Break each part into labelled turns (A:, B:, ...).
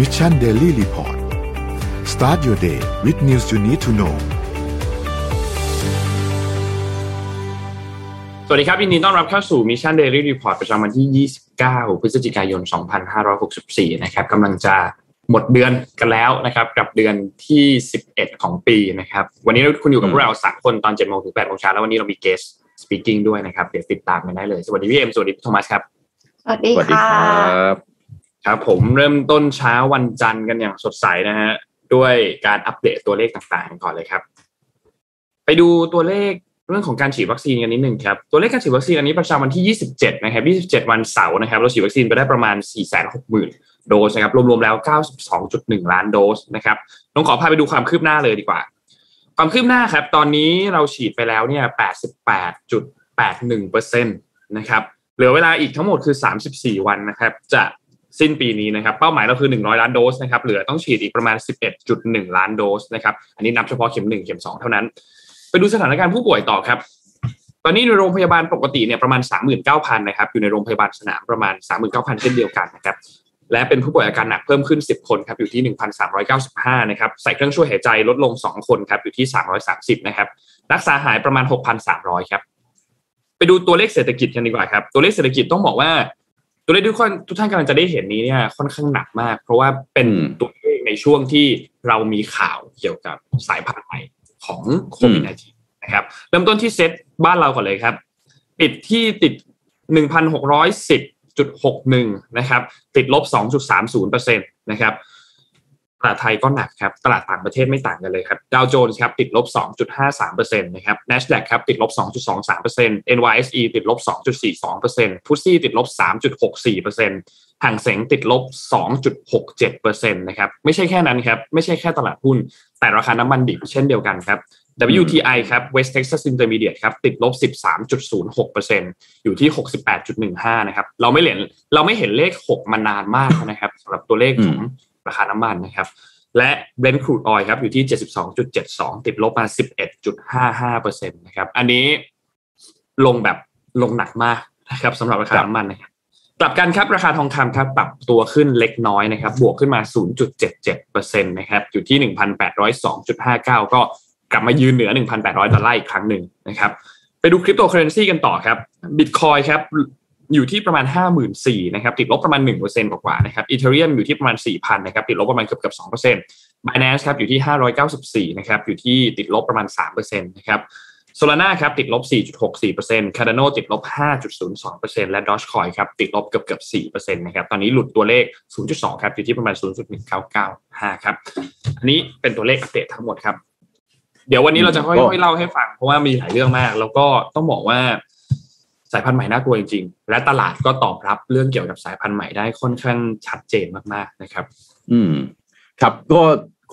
A: Mission Daily Report start your day with news you need to know
B: สวัสดีครับยินดีต้อนรับเข้าสู่ Mission Daily Report ประจำวันที่ 29 พฤศจิกายน 2564 นะครับกำลังจะหมดเดือนกันแล้วนะครับ กับเดือนที่ 11 ของปีนะครับ วันนี้คุณอยู่กับพวกเราสามคนตอน7โมงถึง8โมงเช้าแล้ววันนี้เรามี guest speaking ด้วยนะครับ เดี๋ยวติดตามกันได้เลย สวัสดีพี่เอ็มสวัสดีพี่โทมัสครับ
C: สวัสดี
D: สวัสดี
C: ค่ะ
D: ครับ
B: ครับผมเริ่มต้นเช้าวันจันทร์กันอย่างสดใสนะฮะด้วยการอัปเดตตัวเลขต่างๆก่อนเลยครับ ไปดูตัวเลขเรื่องของการฉีดวัคซีนกันนิดหนึ่งครับตัวเลขการฉีดวัคซีนอันนี้ประจำวันที่ 27 นะครับ 27 วันเสาร์นะครับ เราฉีดวัคซีนไปได้ประมาณ 460,000 โดสนะครับรวมๆแล้ว 92.1 ล้านโดสนะครับต้องขอพาไปดูความคืบหน้าเลยดีกว่า ความคืบหน้าครับ ตอนนี้เราฉีดไปแล้วเนี่ย 88.81%นะครับเหลือเวลาอีกทั้งหมดคือ 34 วันนะครับ จะ สิ้นปีนี้นะครับเป้าหมายเราคือ 100 ล้านโดสนะครับเหลือต้องฉีดอีกประมาณ 11.1 ล้านโดสนะครับอันนี้นับเฉพาะเข็ม 1 เข็ม 2 เท่านั้น ไปดูสถานการณ์ผู้ป่วยต่อครับ ตอนนี้ในโรงพยาบาลปกติเนี่ยประมาณ 39,000นะครับอยู่ในโรงพยาบาลสนามประมาณ 39,000 เช่นเดียวกันนะครับและเป็นผู้ป่วยอาการหนักเพิ่มขึ้น 10 คนครับอยู่ที่ 1,395นะครับใส่เครื่องช่วยหายใจลดลง 2 คนครับอยู่ที่ 330นะครับรักษาหายประมาณ 6,300ครับไปดูตัวเลขเศรษฐกิจกันดีกว่าครับตัวเลขเศรษฐกิจต้องบอกว่า ตัวเลขทุกคนทุกท่านกำลังจะได้เห็นนี้เนี่ยค่อนข้างหนักมาก เพราะว่าเป็น
D: อืม
B: ตัวเลขในช่วงที่เรามีข่าวเกี่ยวกับสายพันธุ์ใหม่ของโควิด -19 นะครับเริ่มต้นที่เซตบ้านเราก่อนเลยครับ ปิดที่ติด 1,610.61 นะครับ ติดลบ 2.30%นะครับ ตลาดไทยก็หนักครับตลาดต่างประเทศไม่ต่างกันเลยครับดาวโจนส์ครับติดลบ 2.53%นะครับ NASDAQ ครับติดลบ 2.23% NYSE ติดลบ 2.42%ฟุตซี่ติดลบ 3.64%ห่างเสงติดลบ 2.67%นะครับไม่ใช่แค่นั้นครับไม่ใช่แค่ตลาดหุ้น แต่ราคาน้ำมันดิบเช่นเดียวกันครับ WTI ครับ West Texas Intermediate ครับติดลบ 13.06%อยู่ที่ 68.15 นะครับเราไม่เห็นเราไม่เห็นเลข 6 มานานมากนะครับสำหรับตัวเลขของ ราคาน้ำมันนะครับ และ Brent crude oil ครับอยู่ที่ 72.72 ติดลบมา 11.55%นะครับ อันนี้ลงแบบลงหนักมากนะครับสำหรับราคาน้ำมันนะครับกลับกันครับราคาทองคำครับปรับตัวขึ้นเล็กน้อยนะครับบวกขึ้นมา 0.77%นะครับอยู่ที่ 1,802.59 ก็กลับมายืนเหนือ 1,800 ดอลลาร์อีกครั้งหนึ่งนะครับ ไปดูคริปโตเคอเรนซีกันต่อครับบิตคอยครับ อยู่ที่ประมาณ 54,000นะครับติดลบประมาณ 1%กว่าๆนะครับอีเทเรียมอยู่ที่ประมาณ 4,000นะครับติดลบประมาณเกือบเกือบ2% Binance ครับอยู่ที่ 594นะครับอยู่ที่ติดลบประมาณ3%นะครับโซลาร่าครับติดลบ 4.64% Cardano ติดลบ 5.02%และ Dogecoin ครับติดลบเกือบเกือบ4%นะครับตอนนี้หลุดตัวเลข 0.2 ครับอยู่ที่ประมาณ 0.1995 ครับอันนี้เป็นตัวเลขอัปเดตทั้งหมดครับ เดี๋ยววันนี้เราจะค่อยๆเล่าให้ฟังเพราะว่ามีหลายเรื่องมาก แล้วก็ต้องบอกว่า สายพันธุ์ใหม่น่ากลัวจริงๆ และตลาดก็ตอบรับเรื่องเกี่ยวกับสายพันธุ์ใหม่ได้ค่อนข้างชัดเจนมากๆนะครับ
D: อืม ครับก็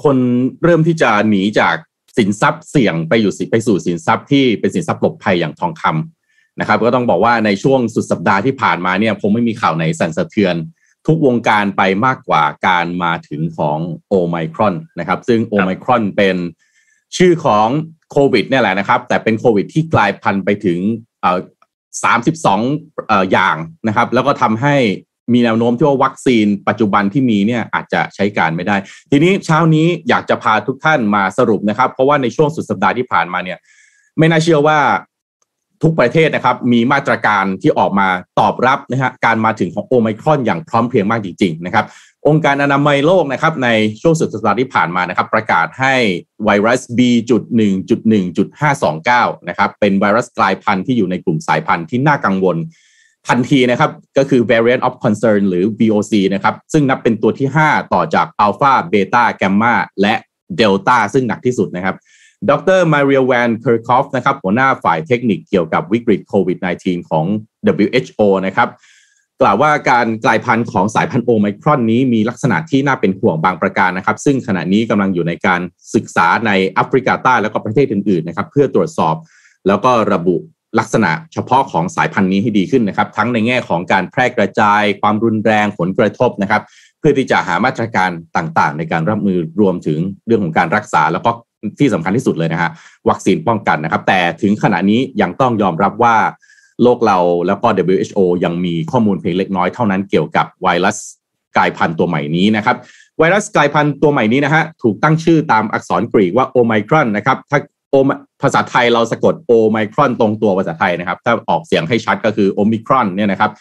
D: คนเริ่มที่จะหนีจากสินทรัพย์เสี่ยงไปอยู่สิไปสู่สินทรัพย์ที่เป็นสินทรัพย์หลบภัยอย่างทองคำนะครับ ก็ต้องบอกว่าในช่วงสุดสัปดาห์ที่ผ่านมาเนี่ยคงไม่มีข่าวไหนสั่นสะเทือน ทุกวงการไปมากกว่าการมาถึงของโอไมครอนนะครับ ซึ่งโอไมครอนเป็นชื่อของโควิดเนี่ยแหละนะครับ แต่เป็นโควิดที่กลายพันธุ์ไปถึงเอ่อ 32เอ่ออย่างนะครับ แล้วก็ทำให้มีแนวโน้มที่ว่าวัคซีนปัจจุบันที่มีเนี่ยอาจจะใช้การไม่ได้ ทีนี้เช้านี้อยากจะพาทุกท่านมาสรุปนะครับ เพราะว่าในช่วงสุดสัปดาห์ที่ผ่านมาเนี่ยไม่น่าเชื่อว่าทุกประเทศนะครับ มีมาตรการที่ออกมาตอบรับนะฮะการมาถึงของโอไมครอนอย่างพร้อมเพรียงมากจริง ๆ นะครับ องค์การอนามัยโลกนะครับในช่วงสุดสัปดาห์ที่ผ่านมานะครับ ประกาศให้ไวรัส B.1.1.529 นะครับเป็นไวรัสกลายพันธุ์ที่อยู่ในกลุ่มสายพันธุ์ที่น่ากังวลทันทีนะครับ ก็คือ variant of concern หรือ VOC นะครับ ซึ่งนับเป็นตัวที่ 5 ต่อจาก alpha beta gamma และ delta ซึ่งหนักที่สุดนะครับดรมาเรียแวนเคอร์คอฟนะครับหัวหน้าฝ่ายเทคนิคเกี่ยวกับวิกฤตโควิด -19 ของ WHO นะครับ กล่าวว่าการกลายพันธุ์ของสายพันธุ์โอไมครอนนี้มีลักษณะที่น่าเป็นห่วงบางประการนะครับ ซึ่งขณะนี้กำลังอยู่ในการศึกษาในแอฟริกาใต้แล้วก็ประเทศอื่นๆนะครับเพื่อตรวจสอบ แล้วก็ระบุลักษณะเฉพาะของสายพันธุ์นี้ให้ดีขึ้นนะครับ ทั้งในแง่ของการแพร่กระจาย ความรุนแรงผลกระทบนะครับ เพื่อที่จะหามาตรการต่างๆ ในการรับมือรวมถึงเรื่องของการรักษาแล้วก็ที่สำคัญที่สุดเลยนะฮะวัคซีนป้องกันนะครับ แต่ถึงขณะนี้ยังต้องยอมรับว่า โลกเราแล้วก็ WHO ยังมีข้อมูลเพียงเล็กน้อยเท่านั้นเกี่ยวกับไวรัสกลายพันธุ์ตัวใหม่นี้นะครับไวรัสกลายพันธุ์ตัวใหม่นี้นะฮะถูกตั้งชื่อตามอักษรกรีกว่าโอไมครอนนะครับถ้าโอภาษาไทยเราสะกดโอไมครอนตรงตัวภาษาไทยนะครับ ถ้าออกเสียงให้ชัดก็คือโอมิครอนเนี่ยนะครับ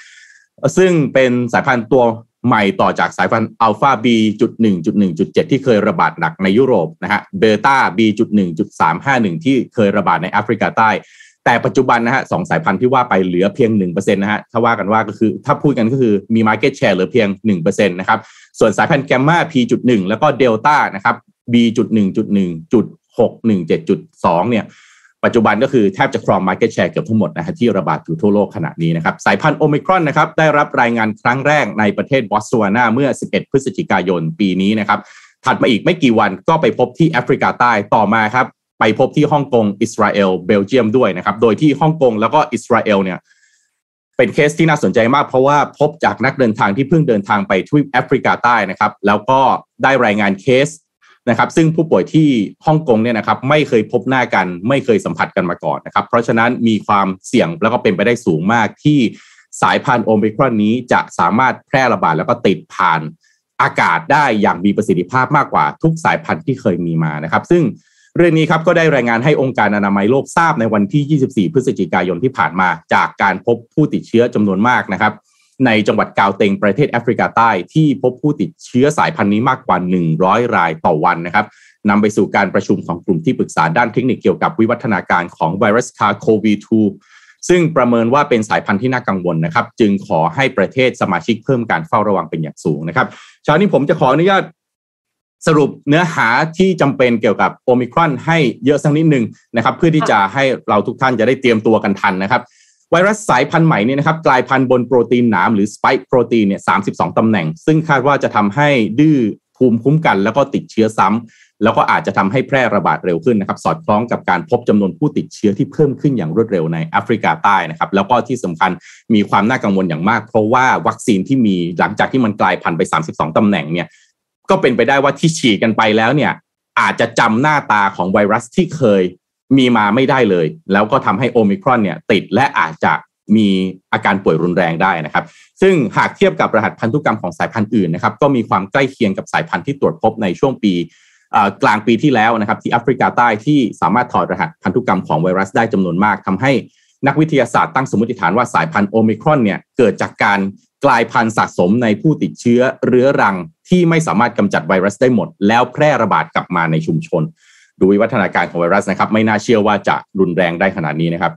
D: ซึ่งเป็นสายพันธุ์ตัวใหม่ต่อจากสายพันธุ์อัลฟาบีจุดหนึ่งจุดหนึ่งจุดเจ็ดที่เคยระบาดหนักในยุโรปนะฮะเบต้าบีจุดหนึ่งจุดสามห้าหนึ่งที่เคยระบาดในแอฟริกาใต้ แต่ปัจจุบันนะฮะสองสายพันธุ์ที่ว่าไปเหลือเพียงหนึ่งเปอร์เซ็นต์นะฮะถ้าว่ากันว่าก็คือถ้าพูดกันก็คือมี Market Share เหลือเพียงหนึ่งเปอร์เซ็นต์นะครับส่วนสายพันธุ์แกมมา P จุดหนึ่งแล้วก็เดลต้านะครับ B จุดหนึ่งจุดหนึ่งจุดหกหนึ่งเจ็ดจุดสองเนี่ยปัจจุบันก็คือแทบจะครอง Market Share เกือบทั้งหมดนะฮะที่ระบาดอยู่ทั่วโลกขณะนี้นะครับสายพันธุ์โอมิครอนนะครับได้รับรายงานครั้งแรกในประเทศบอตสวานาเมื่อ 11 พฤศจิกายนปีนี้นะครับถัดมาอีกไม่กี่วันก็ไปพบที่แอฟริกาใต้ต่อมาครับ ไปพบที่ฮ่องกงอิสราเอลเบลเยียมด้วยนะครับ โดยที่ฮ่องกงแล้วก็อิสราเอลเนี่ยเป็นเคสที่น่าสนใจมากเพราะว่าพบจากนักเดินทางที่เพิ่งเดินทางไปทวีปแอฟริกาใต้นะครับ แล้วก็ได้รายงานเคสนะครับ ซึ่งผู้ป่วยที่ฮ่องกงเนี่ยนะครับไม่เคยพบหน้ากัน ไม่เคยสัมผัสกันมาก่อนนะครับ เพราะฉะนั้นมีความเสี่ยงแล้วก็เป็นไปได้สูงมากที่สายพันธุ์โอมิครอนนี้จะสามารถแพร่ระบาดแล้วก็ติดผ่านอากาศได้อย่างมีประสิทธิภาพมากกว่าทุกสายพันธุ์ที่เคยมีมานะครับ ซึ่ง เรื่องนี้ครับก็ได้รายงานให้องค์การอนามัยโลกทราบในวันที่ 24 พฤศจิกายนที่ผ่านมา จากการพบผู้ติดเชื้อจำนวนมากนะครับ ในจังหวัดกาวเตงประเทศแอฟริกาใต้ ที่พบผู้ติดเชื้อสายพันธุ์นี้มากกว่า 100 รายต่อวันนะครับนำไปสู่การประชุมของกลุ่มที่ปรึกษาด้านเทคนิคเกี่ยวกับวิวัฒนาการของไวรัสคาโควี2ซึ่งประเมินว่าเป็นสายพันธุ์ที่น่ากังวลนะครับ จึงขอให้ประเทศสมาชิกเพิ่มการเฝ้าระวังเป็นอย่างสูงนะครับเช้านี้ผมจะขออนุญาต สรุปเนื้อหาที่จำเป็นเกี่ยวกับโอมิครอนให้เยอะสักนิดหนึ่งนะครับ เพื่อที่จะให้เราทุกท่านจะได้เตรียมตัวกันทันนะครับ ไวรัสสายพันธุ์ใหม่นี่นะครับกลายพันธุ์บนโปรตีนหนามหรือสไปค์โปรตีนเนี่ย32ตำแหน่ง ซึ่งคาดว่าจะทำให้ดื้อภูมิคุ้มกัน แล้วก็ติดเชื้อซ้ำแล้วก็อาจจะทำให้แพร่ระบาดเร็วขึ้นนะครับ สอดคล้องกับการพบจำนวนผู้ติดเชื้อที่เพิ่มขึ้นอย่างรวดเร็วในแอฟริกาใต้นะครับ แล้วก็ที่สำคัญมีความน่ากังวลอย่างมาก เพราะว่าวัคซีนที่มีหลังจากที่มันกลายพันธุ์ไป 32ตำแหน่งเนี่ย ก็เป็นไปได้ว่าที่ฉีดกันไปแล้วเนี่ย อาจจะจำหน้าตาของไวรัสที่เคยมีมาไม่ได้เลย แล้วก็ทำให้โอมิครอนเนี่ยติดและอาจจะมีอาการป่วยรุนแรงได้นะครับ ซึ่งหากเทียบกับรหัสพันธุกรรมของสายพันธุ์อื่นนะครับ ก็มีความใกล้เคียงกับสายพันธุ์ที่ตรวจพบในช่วงปีกลางปีที่แล้วนะครับ ที่แอฟริกาใต้ที่สามารถถอดรหัสพันธุกรรมของไวรัสได้จำนวนมากทำให้นักวิทยาศาสตร์ตั้งสมมติฐานว่าสายพันธุ์โอมิครอนเนี่ยเกิดจากการกลายพันธุ์สะสมในผู้ติดเชื้อเรื้อรัง ที่ไม่สามารถกำจัดไวรัสได้หมด แล้วแพร่ระบาดกลับมาในชุมชน ดูวิวัฒนาการของไวรัสนะครับ ไม่น่าเชื่อว่าจะรุนแรงได้ขนาดนี้นะครับ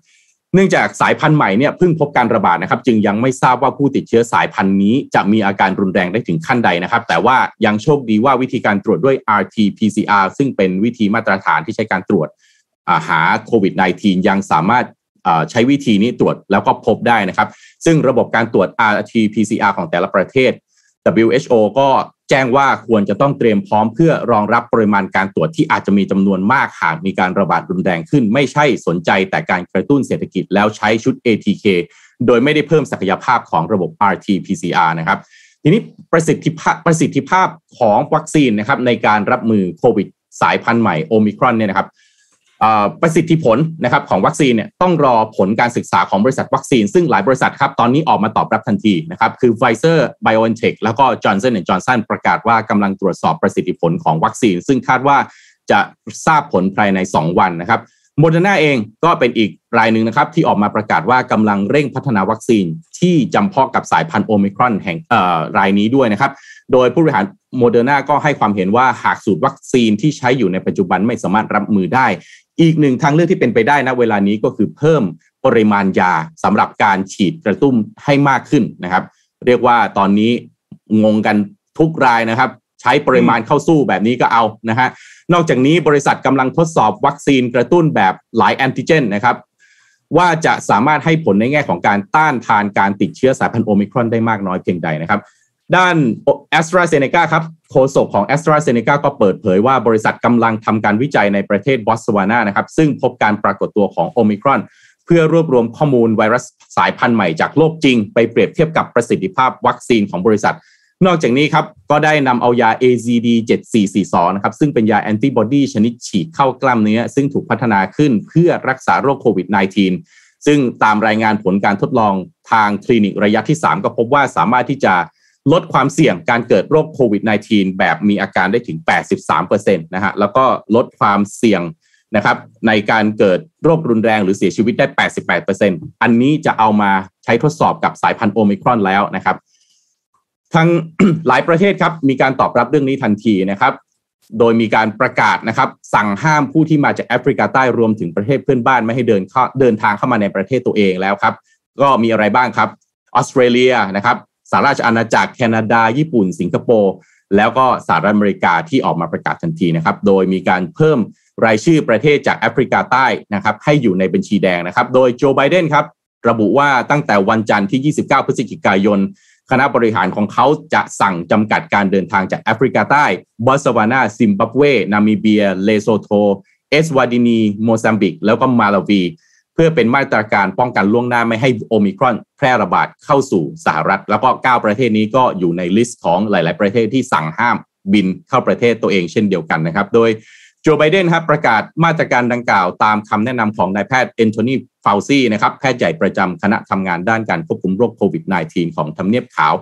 D: เนื่องจากสายพันธุ์ใหม่เนี่ยเพิ่งพบการระบาดนะครับ จึงยังไม่ทราบว่าผู้ติดเชื้อสายพันธุ์นี้ จะมีอาการรุนแรงได้ถึงขั้นใดนะครับ แต่ว่ายังโชคดีว่าวิธีการตรวจด้วย RT-PCR ซึ่งเป็นวิธีมาตรฐานที่ใช้การตรวจหาโควิด -19 ยังสามารถใช้วิธีนี้ตรวจแล้วก็พบได้นะครับ ซึ่งระบบการตรวจ RT-PCR ของแต่ละประเทศ WHO ก็ แจ้งว่าควรจะต้องเตรียมพร้อมเพื่อรองรับปริมาณการตรวจที่อาจจะมีจำนวนมากหากมีการระบาดรุนแรงขึ้น ไม่ใช่สนใจแต่การกระตุ้นเศรษฐกิจแล้วใช้ชุด ATK โดยไม่ได้เพิ่มศักยภาพของระบบ RT-PCR นะครับทีนี้ประสิทธิภาพประสิทธิภาพของวัคซีนนะครับในการรับมือโควิดสายพันธุ์ใหม่โอมิครอนเนี่ยนะครับ ประสิทธิผลนะครับของวัคซีนเนี่ยต้องรอผลการศึกษาของบริษัทวัคซีน ซึ่งหลายบริษัทครับตอนนี้ออกมาตอบรับทันทีนะครับคือ Pfizer BioNTech แล้วก็ Johnson Johnson ประกาศว่ากำลังตรวจสอบประสิทธิผลของวัคซีน ซึ่งคาดว่าจะทราบผลภายใน 2 วันนะครับโมเดอร์นาเองก็เป็นอีกรายหนึ่งนะครับที่ออกมาประกาศว่ากำลังเร่งพัฒนาวัคซีนที่จำเพาะกับสายพันธุ์โอมิครอนแห่งรายนี้ด้วยนะครับโดยผู้บริหารโมเดอร์นาก็ให้ความเห็นว่าหากสูตรวัคซีนที่ใช้อยู่ในปัจจุบันไม่สามารถรับมือได้ อีกหนึ่งทางเลือกที่เป็นไปได้นะเวลานี้ก็คือเพิ่มปริมาณยาสำหรับการฉีดกระตุ้นให้มากขึ้นนะครับ เรียกว่าตอนนี้งงกันทุกรายนะครับ ใช้ปริมาณเข้าสู้แบบนี้ก็เอานะฮะนอกจากนี้บริษัทกำลังทดสอบวัคซีนกระตุ้นแบบหลายแอนติเจนนะครับว่าจะสามารถให้ผลในแง่ของการต้านทานการติดเชื้อสายพันธุ์โอมิครอนได้มากน้อยเพียงใดนะครับ ด้านแอสตราเซเนกาครับโฆษกของแอสตราเซเนกาก็เปิดเผยว่าบริษัทกำลังทำการวิจัยในประเทศบอสวานานะครับ ซึ่งพบการปรากฏตัวของโอมิครอน เพื่อรวบรวมข้อมูลไวรัสสายพันธุ์ใหม่จากโลกจริง ไปเปรียบเทียบกับประสิทธิภาพวัคซีนของบริษัท นอกจากนี้ครับ ก็ได้นำเอายา AZD 7442นะครับ ซึ่งเป็นยาแอนติบอดีชนิดฉีดเข้ากล้ามเนื้อ ซึ่งถูกพัฒนาขึ้นเพื่อรักษาโรคโควิด -19 ซึ่งตามรายงานผลการทดลองทางคลินิกระยะที่ 3 ก็พบว่าสามารถที่จะ ลดความเสี่ยงการเกิดโรคโควิด -19 แบบมีอาการได้ถึง 83%นะฮะแล้วก็ลดความเสี่ยงนะครับในการเกิดโรครุนแรงหรือเสียชีวิตได้ 88%อันนี้จะเอามาใช้ทดสอบกับสายพันธุ์โอมิครอนแล้วนะครับทั้งหลายประเทศครับมีการตอบรับเรื่องนี้ทันทีนะครับ โดยมีการประกาศนะครับ สั่งห้ามผู้ที่มาจากแอฟริกาใต้รวมถึงประเทศเพื่อนบ้านไม่ให้เดินเข้าเดินทางเข้ามาในประเทศตัวเองแล้วครับ ก็มีอะไรบ้างครับออสเตรเลียนะครับ สหราชอาณาจักรแคนาดา ญี่ปุ่น สิงคโปร์แล้วก็สหรัฐอเมริกาที่ออกมาประกาศทันทีนะครับ โดยมีการเพิ่มรายชื่อประเทศจากแอฟริกาใต้นะครับ ให้อยู่ในบัญชีแดงนะครับ โดยโจไบเดนครับ ระบุว่าตั้งแต่วันจันทร์ที่ 29 พฤศจิกายน คณะบริหารของเขาจะสั่งจำกัดการเดินทางจากแอฟริกาใต้บอตสวานาซิมบับเว นามิเบีย เลโซโท เอสวาดินี โมซัมบิก แล้วก็มาลาวี พื่อเป็นมาตรการป้องกันล่วงหน้าไม่ให้โอมิครอนแพร่ระบาดเข้าสู่สหรัฐ แล้วก็ 9 ประเทศนี้ก็อยู่ในลิสต์ของหลาย ๆ ประเทศที่สั่งห้ามบินเข้าประเทศตัวเองเช่นเดียวกันนะครับ โดยโจไบเดนครับประกาศมาตรการดังกล่าวตามคำแนะนำของนายแพทย์เอนโทนีฟาวซีนะครับแพทย์ใหญ่ประจำคณะทำงานด้านการควบคุมโรคโควิด -19 ของทำเนียบขาว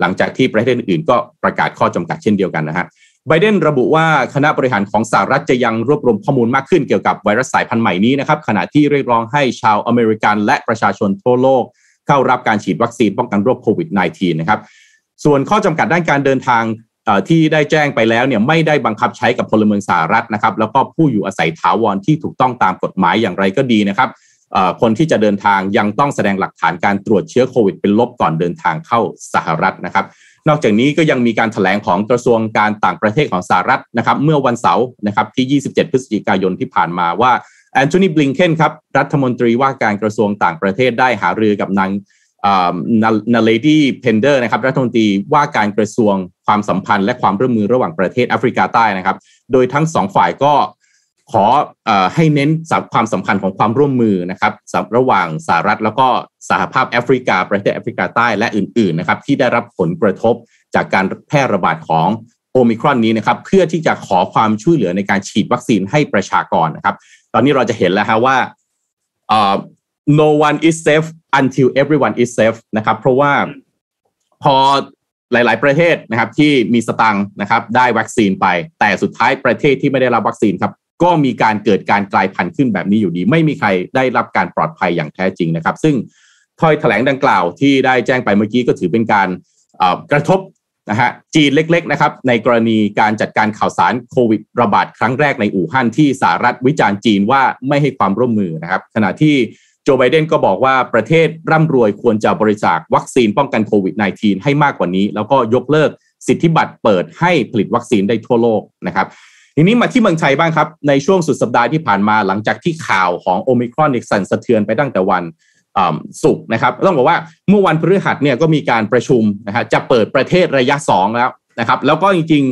D: หลังจากที่ประเทศอื่นก็ประกาศข้อจำกัดเช่นเดียวกันนะฮะ ไบเดนระบุว่าคณะบริหารของสหรัฐจะยังรวบรวมข้อมูลมากขึ้นเกี่ยวกับไวรัสสายพันธุ์ใหม่นี้นะครับขณะที่เรียกร้องให้ชาวอเมริกันและประชาชนทั่วโลก เข้ารับการฉีดวัคซีนป้องกันโรคโควิด -19 นะครับส่วนข้อจำกัดด้านการเดินทางที่ได้แจ้งไปแล้วเนี่ยไม่ได้บังคับใช้กับพลเมืองสหรัฐนะครับ แล้วก็ผู้อยู่อาศัยถาวรที่ถูกต้องตามกฎหมายอย่างไรก็ดีนะครับคนที่จะเดินทางยังต้องแสดงหลักฐานการตรวจเชื้อโควิดเป็นลบก่อนเดินทางเข้าสหรัฐนะครับ นอกจากนี้ก็ยังมีการถแถลงของกระทรวงการต่างประเทศของสหรัฐนะครับเมื่อวันเสาร์นะครับที่ 27 พฤศจิกายนที่ผ่านมาว่าแอนโทนีบลิงเคนครับรัฐมนตรีว่าการกระทรวงต่างประเทศได้หารือกับนางนาเลดี้แพนดอร์นะครับรัฐมนตรีว่าการกระทรวงความสัมพันธ์และความร่วมมือระหว่างประเทศแอฟริกาใต้นะครับ โดยทั้งสองฝ่ายก็ ขอให้เน้นความสำคัญของความร่วมมือนะครับระหว่างสหรัฐแล้วก็สหภาพแอฟริกา ประเทศแอฟริกาใต้และอื่นๆนะครับที่ได้รับผลกระทบจากการแพร่ระบาดของโอมิครอนนี้นะครับเพื่อที่จะขอความช่วยเหลือในการฉีดวัคซีนให้ประชากรนะครับ ตอนนี้เราจะเห็นแล้วฮะว่า no one is safe until everyone is safe นะครับเพราะว่าพอหลาย ๆ ประเทศนะครับที่มีสตังนะครับได้วัคซีนไป แต่สุดท้ายประเทศที่ไม่ได้รับวัคซีนครับ ก็มีการเกิดการกลายพันธุ์ขึ้นแบบนี้อยู่ดี ไม่มีใครได้รับการปลอดภัยอย่างแท้จริงนะครับ ซึ่งถ้อยแถลงดังกล่าวที่ได้แจ้งไปเมื่อกี้ก็ถือเป็นการกระทบนะฮะจีนเล็กๆนะครับในกรณีการจัดการข่าวสารโควิดระบาดครั้งแรกในอู่ฮั่นที่สหรัฐวิจารณ์จีนว่าไม่ให้ความร่วมมือนะครับ ขณะที่โจไบเดนก็บอกว่าประเทศร่ำรวยควรจะบริจาควัคซีนป้องกันโควิด -19 ให้มากกว่านี้ แล้วก็ยกเลิกสิทธิบัตรเปิดให้ผลิตวัคซีนได้ทั่วโลกนะครับ ทีนี้มาที่เมืองไทยบ้างครับ ในช่วงสุดสัปดาห์ที่ผ่านมาหลังจากที่ข่าวของโอมิครอนสั่นสะเทือนไปตั้งแต่วันศุกร์นะครับ ต้องบอกว่าเมื่อวันพฤหัสเนี่ยก็มีการประชุมนะฮะจะเปิดประเทศระยะ 2 แล้วนะครับ แล้วก็จริง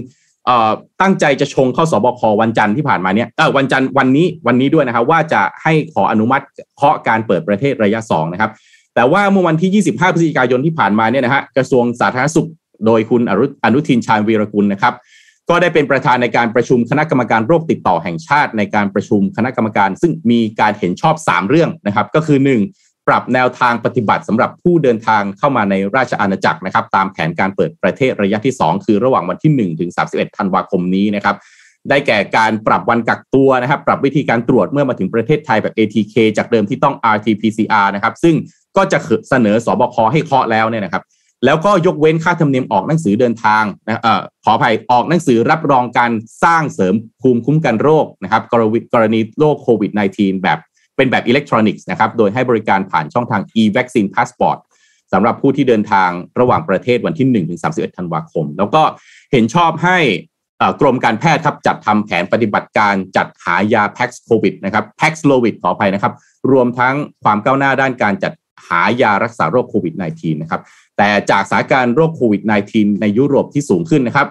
D: ๆตั้งใจจะชงเข้าสบควันจันทร์ที่ผ่านมาเนี่ยวันจันทร์วันนี้วันนี้ด้วยนะครับว่าจะให้ขออนุมัติเคาะการเปิดประเทศระยะ2นะครับแต่ว่าเมื่อวันที่ 25 พฤศจิกายนที่ผ่านมาเนี่ยนะฮะกระทรวงสาธารณสุข โดยคุณอนุทินชาญวีรกุลนะครับ ก็ได้เป็นประธานในการประชุมคณะกรรมการโรคติดต่อแห่งชาติในการประชุมคณะกรรมการ ซึ่งมีการเห็นชอบ 3 เรื่องนะครับ ก็คือ 1. ปรับแนวทางปฏิบัติสำหรับผู้เดินทางเข้ามาในราชอาณาจักรนะครับ ตามแผนการเปิดประเทศระยะที่ 2 คือระหว่างวันที่ 1 ถึง 31 ธันวาคมนี้นะครับได้แก่การปรับวันกักตัวนะครับ ปรับวิธีการตรวจเมื่อมาถึงประเทศไทยแบบ ATK จากเดิมที่ต้อง RT-PCR นะครับ ซึ่งก็จะเสนอสอบคให้เคาะแล้วเนี่ยนะครับ แล้วก็ยกเว้นค่าธรรมเนียมออกหนังสือเดินทางนะเอ่อขออภัยออกหนังสือรับรองการสร้างเสริมภูมิคุ้มกันโรคนะครับกรณีกรณีโรคโควิด -19 แบบเป็นแบบอิเล็กทรอนิกส์นะครับโดยให้บริการผ่านช่องทาง e-vaccine passport สำหรับผู้ที่เดินทางระหว่างประเทศวันที่1ถึง31ธันวาคม แล้วก็เห็นชอบให้กรมการแพทย์ครับจัดทำแผนปฏิบัติการจัดหายาแพ็กโควิดนะครับแพ็กโลวิดขออภัยนะครับ รวมทั้งความก้าวหน้าด้านการจัดหายารักษาโรคโควิด -19 นะครับ แต่จากสถานการณ์โรคโควิด -19 ในยุโรปที่สูงขึ้นนะครับ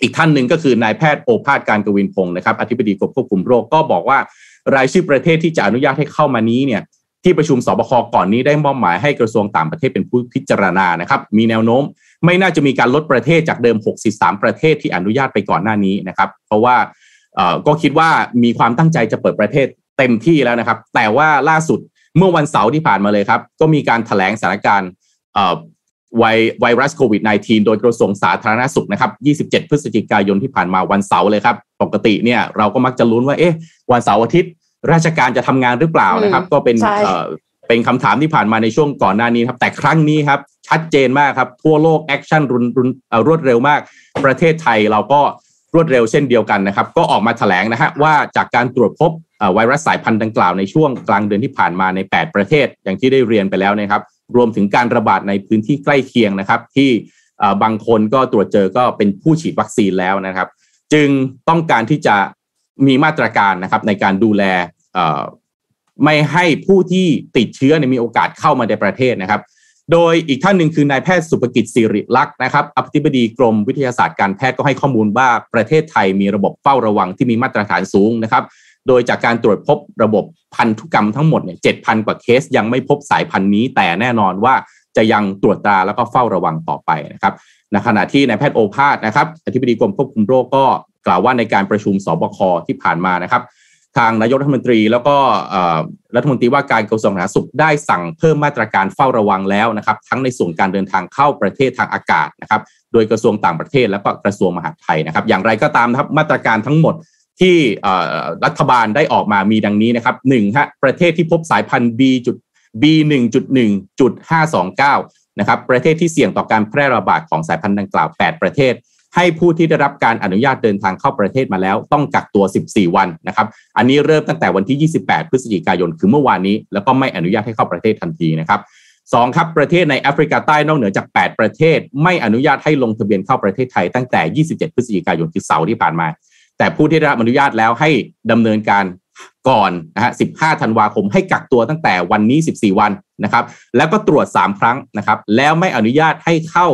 D: อีกท่านหนึ่งก็คือนายแพทย์โอภาสการกวินพงศ์นะครับอธิบดีกรมควบคุมโรคก็บอกว่ารายชื่อประเทศที่จะอนุญาตให้เข้ามานี้เนี่ยที่ประชุมสบคก่อนนี้ได้มอบหมายให้กระทรวงต่างประเทศเป็นผู้พิจารณานะครับ มีแนวโน้มไม่น่าจะมีการลดประเทศจากเดิม 63 ประเทศที่อนุญาตไปก่อนหน้านี้นะครับ เพราะว่าก็คิดว่ามีความตั้งใจจะเปิดประเทศเต็มที่แล้วนะครับ แต่ว่าล่าสุดเมื่อวันเสาร์ที่ผ่านมาเลยครับ ก็มีการถแถลงสถานการณ์ ไวไวรัสโควิด -19 โดยกระทรวงสาธารณสุขนะครับ 27 พฤศจิกายนที่ผ่านมาวันเสาร์เลยครับ ปกติเนี่ยเราก็มักจะลุ้นว่า เอ๊ะ วันเสาร์อาทิตย์ ราชการจะทำงานหรือเปล่านะครับ ก็เป็น
C: ใช่
D: เอ่อเป็นคำถามที่ผ่านมาในช่วงก่อนหน้านี้ครับ แต่ครั้งนี้ครับ ชัดเจนมากครับ ทั่วโลก action รุนรุนเอ่อรวดเร็วมาก ประเทศไทยเราก็รวดเร็วเช่นเดียวกันนะครับ ก็ออกมาแถลงนะฮะว่าจากการตรวจพบเอ่อไวรัสสายพันธุ์ดังกล่าวในช่วงกลางเดือนที่ผ่านมาใน 8 ประเทศ อย่างที่ได้เรียนไปแล้วนะครับ รวมถึงการระบาดในพื้นที่ใกล้เคียงนะครับ ที่บางคนก็ตรวจเจอก็เป็นผู้ฉีดวัคซีนแล้วนะครับ จึงต้องการที่จะมีมาตรการนะครับในการดูแลไม่ให้ผู้ที่ติดเชื้อนมีโอกาสเข้ามาในประเทศนะครับ โดยอีกท่านหนึ่งคือนายแพทย์สุภกิจสิริลักษ์นะครับอธิบดีกรมวิทยาศาสตร์การแพทย์ก็ให้ข้อมูลว่าประเทศไทยมีระบบเฝ้าระวังที่มีมาตรฐานสูงนะครับ โดยจากการตรวจพบระบบพันธุกรรมทั้งหมดเนี่ยเจ็ดพันกว่าเคสยังไม่พบสายพันธุ์นี้ แต่แน่นอนว่าจะยังตรวจตราแล้วก็เฝ้าระวังต่อไปนะครับในขณะที่นายแพทย์โอภาสนะครับอธิบดีกรมควบคุมโรคก็กล่าวว่าในการประชุมสบคที่ผ่านมานะครับ ทางนายกรัฐมนตรีแล้วก็รัฐมนตรีว่าการกระทรวงสาธารณสุขได้สั่งเพิ่มมาตรการเฝ้าระวังแล้วนะครับ ทั้งในส่วนการเดินทางเข้าประเทศทางอากาศนะครับ โดยกระทรวงต่างประเทศ แล้วก็กระทรวงมหาดไทยนะครับ อย่างไรก็ตามนะครับมาตรการทั้งหมด ที่รัฐบาลได้ออกมามีดังนี้นะครับหนึ่งฮะประเทศที่พบสายพันธุ์ B จุด B หนึ่งจุดหนึ่งจุดห้าสองเก้านะครับประเทศที่เสี่ยงต่อการแพร่ระบาดของสายพันธุ์ดังกล่าว 8 ประเทศ ให้ผู้ที่ได้รับการอนุญาตเดินทางเข้าประเทศมาแล้ว ต้องกักตัว 14 วันนะครับอันนี้เริ่มตั้งแต่วันที่ 28 พฤศจิกายนคือเมื่อวานนี้ แล้วก็ไม่อนุญาตให้เข้าประเทศทันทีนะครับสองครับประเทศในแอฟริกาใต้นอกเหนือจาก 8 ประเทศ ไม่อนุญาตให้ลงทะเบียนเข้าประเทศไทยตั้งแต่ 27 พฤศจิกายนคือเสาร์ที่ผ่านมา แต่ผู้ที่ได้รับอนุญาตแล้วให้ดำเนินการก่อนนะฮะ 15 ธันวาคมให้กักตัวตั้งแต่วันนี้ 14 วันนะครับ แล้วก็ตรวจ 3 ครั้งนะครับ แล้วไม่อนุญาตให้เข้า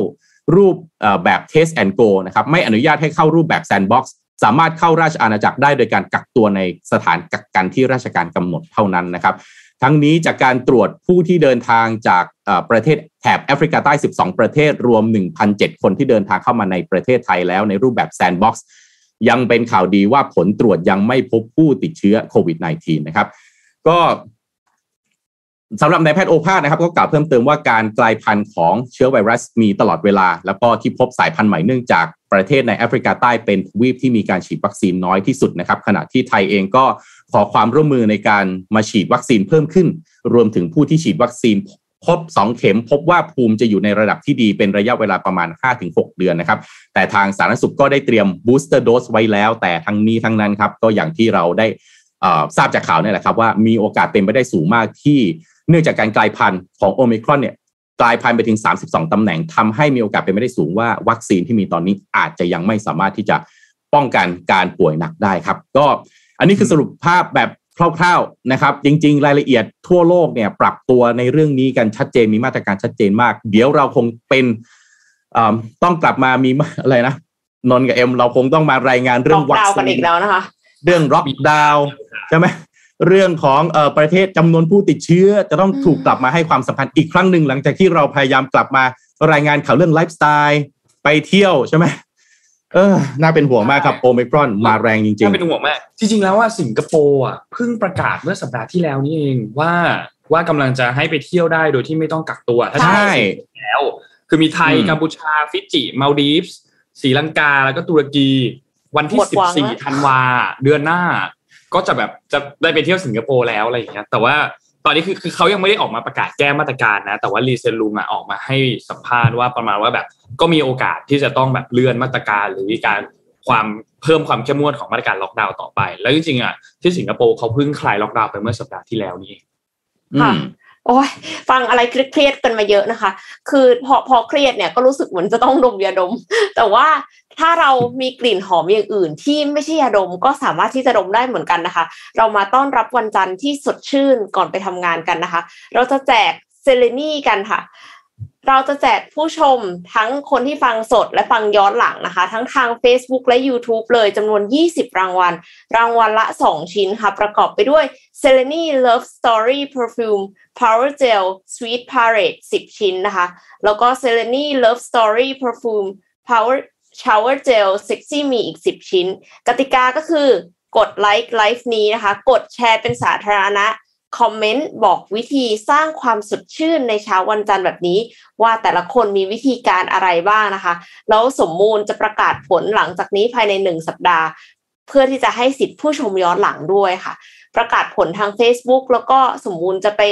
D: รูปแบบ test and go นะครับ ไม่อนุญาตให้เข้ารูปแบบ sandbox สามารถเข้าราชอาณาจักรได้โดยการกักตัวในสถานกักกันที่ราชการกำหนดเท่านั้นนะครับ ทั้งนี้จากการตรวจผู้ที่เดินทางจากประเทศแถบแอฟริกาใต้ 12 ประเทศรวม 1,007 คนที่เดินทางเข้ามาในประเทศไทยแล้วในรูปแบบ sandbox ยังเป็นข่าวดีว่าผลตรวจยังไม่พบผู้ติดเชื้อโควิด -19 นะครับ ก็สำหรับนายแพทย์โอภาสนะครับ ก็กล่าวเพิ่มเติมว่าการกลายพันธุ์ของเชื้อไวรัสมีตลอดเวลา แล้วก็ที่พบสายพันธุ์ใหม่เนื่องจากประเทศในแอฟริกาใต้เป็นทวีปที่มีการฉีดวัคซีนน้อยที่สุดนะครับ ขณะที่ไทยเองก็ขอความร่วมมือในการมาฉีดวัคซีนเพิ่มขึ้น รวมถึงผู้ที่ฉีดวัคซีน ครบ 2 เข็มพบว่าภูมิจะอยู่ในระดับที่ดีเป็นระยะเวลาประมาณ 5-6 เดือนนะครับ แต่ทางสาธารณสุขก็ได้เตรียมบูสเตอร์โดสไว้แล้ว แต่ทั้งนี้ทั้งนั้นครับ ก็อย่างที่เราได้ทราบจากข่าวเนี่ยแหละครับ ว่ามีโอกาสเป็นไปได้สูงมากที่เนื่องจากการกลายพันธุ์ของโอมิครอนเนี่ยกลายพันธุ์ไปถึง 32 ตำแหน่งทำให้มีโอกาสเป็นไปได้สูงว่าวัคซีนที่มีตอนนี้อาจจะยังไม่สามารถที่จะป้องกันการป่วยหนักได้ครับ ก็อันนี้คือสรุปภาพแบบ คร่าวๆนะครับ จริง ๆ รายละเอียดทั่วโลกเนี่ย ปรับตัวในเรื่องนี้กันชัดเจนมีมาตรการชัดเจนมาก เดี๋ยวเราคงเป็นอ่าต้องกลับมามีอะไรนะนนท์กับเอ็มเราคงต้องมารายงานเรื่
C: ล็
D: อ
C: องก
D: วัค
C: ดาวน์กั
D: ซี
C: นอี
D: น
C: กแล้วนะคะ
D: เรื่องล็อกดาวน์ใช่ไหมเรื่องของเอ่อประเทศจำนวนผู้ติดเชื้อ จะต้องถูกกลับมาให้ความสำคัญอีกครั้งหนึ่งหลังจากที่เราพยายามกลับมารายงานข่าวเรื่องไลฟ์สไตล์ไปเที่ยวใช่ไหม เออ น่าเป็นห่วงมากครับโอมิครอนมาแรงจริง
B: น่าเป็นห่วงมาก จริง ๆ แล้วว่าสิงคโปร์อะเพิ่งประกาศเมื่อสัปดาห์ที่แล้วนี่เองว่าว่ากำลังจะให้ไปเที่ยวได้โดยที่ไม่ต้องกักตัว ถ้า
D: ใช่
B: แล้ว คือมีไทย
D: อืม
B: กัมพูชา ฟิจิมาลดีฟส์ศรีลังกาแล้วก็ตุรกี วันที่
C: หมดหวังแล้ว
B: 14ธันวาเดือนหน้า ก็จะแบบจะได้ไปเที่ยวสิงคโปร์แล้วอะไรอย่างเงี้ยแต่ว่า ตอนนี้คือคือเขายังไม่ได้ออกมาประกาศแก้มาตรการนะ แต่ว่าลีเซียนลุงอะออกมาให้สัมภาษณ์ว่าประมาณว่าแบบก็มีโอกาสที่จะต้องแบบเลื่อนมาตรการหรือมีการความเพิ่มความเข้มงวดของมาตรการล็อกดาวน์ต่อไป แล้วจริงๆอะที่สิงคโปร์เขาเพิ่งคลายล็อกดาวน์ไปเมื่อสัปดาห์ที่แล้วนี่เอง
D: ๆอื
C: ค่ะ
D: ม
C: โอ้ยฟังอะไรเครียดกันมาเยอะนะคะ คือพอพอเครียดเนี่ยก็รู้สึกเหมือนจะต้องดมยาดม แต่ว่าถ้าเรามีกลิ่นหอมอย่างอื่น ที่ไม่ใช่ยาดมก็สามารถที่จะดมได้เหมือนกันนะคะ เรามาต้อนรับวันจันทร์ที่สดชื่นก่อนไปทำงานกันนะคะ เราจะแจกเซเลนีกันค่ะ เราจะแจกผู้ชมทั้งคนที่ฟังสดและฟังย้อนหลังนะคะ ทั้งทาง Facebook และ YouTube เลยจำนวน 20 รางวัล รางวัลละ 2 ชิ้นค่ะ ประกอบไปด้วย s e l e n i Love Story Perfume Power Gel Sweet Parade 10 ชิ้นนะคะ แล้วก็ s e l e n i Love Story Perfume Power Shower Gel Sexy Me อีก 10 ชิ้น กติกาก็คือกดไลค์ไลฟ์นี้นะคะ กดแชร์เป็นสาธารณะ คอมเมนต์บอกวิธีสร้างความสดชื่นในเช้าวันจันทร์แบบนี้ ว่าแต่ละคนมีวิธีการอะไรบ้างนะคะ แล้วสมมูลจะประกาศผลหลังจากนี้ภายในหนึ่งสัปดาห์ เพื่อที่จะให้สิทธิผู้ชมย้อนหลังด้วยค่ะ ประกาศผลทาง Facebook แล้วก็สมมูลจะไป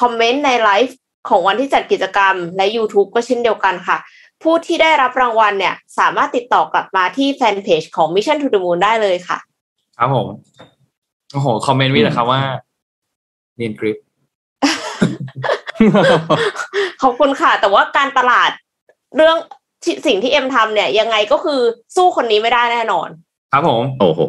C: คอมเมนต์ในไลฟ์ของวันที่จัดกิจกรรมและ YouTube ก็เช่นเดียวกันค่ะ ผู้ที่ได้รับรางวัลเนี่ย สามารถติดต่อกลับมาที่แฟนเพจของ Mission to the Moon ได้เลยค่ะ
B: ครับผมโอ้โห คอมเมนต์วิแต่ครับว่า เนียนกริป
C: ขอบคุณค่ะ แต่ว่าการตลาดเรื่องที่สิ่งที่เอ็มทำเนี่ย ยังไงก็คือสู้คนนี้ไม่ได้แน่นอน
B: ครับผม
D: โอ้โห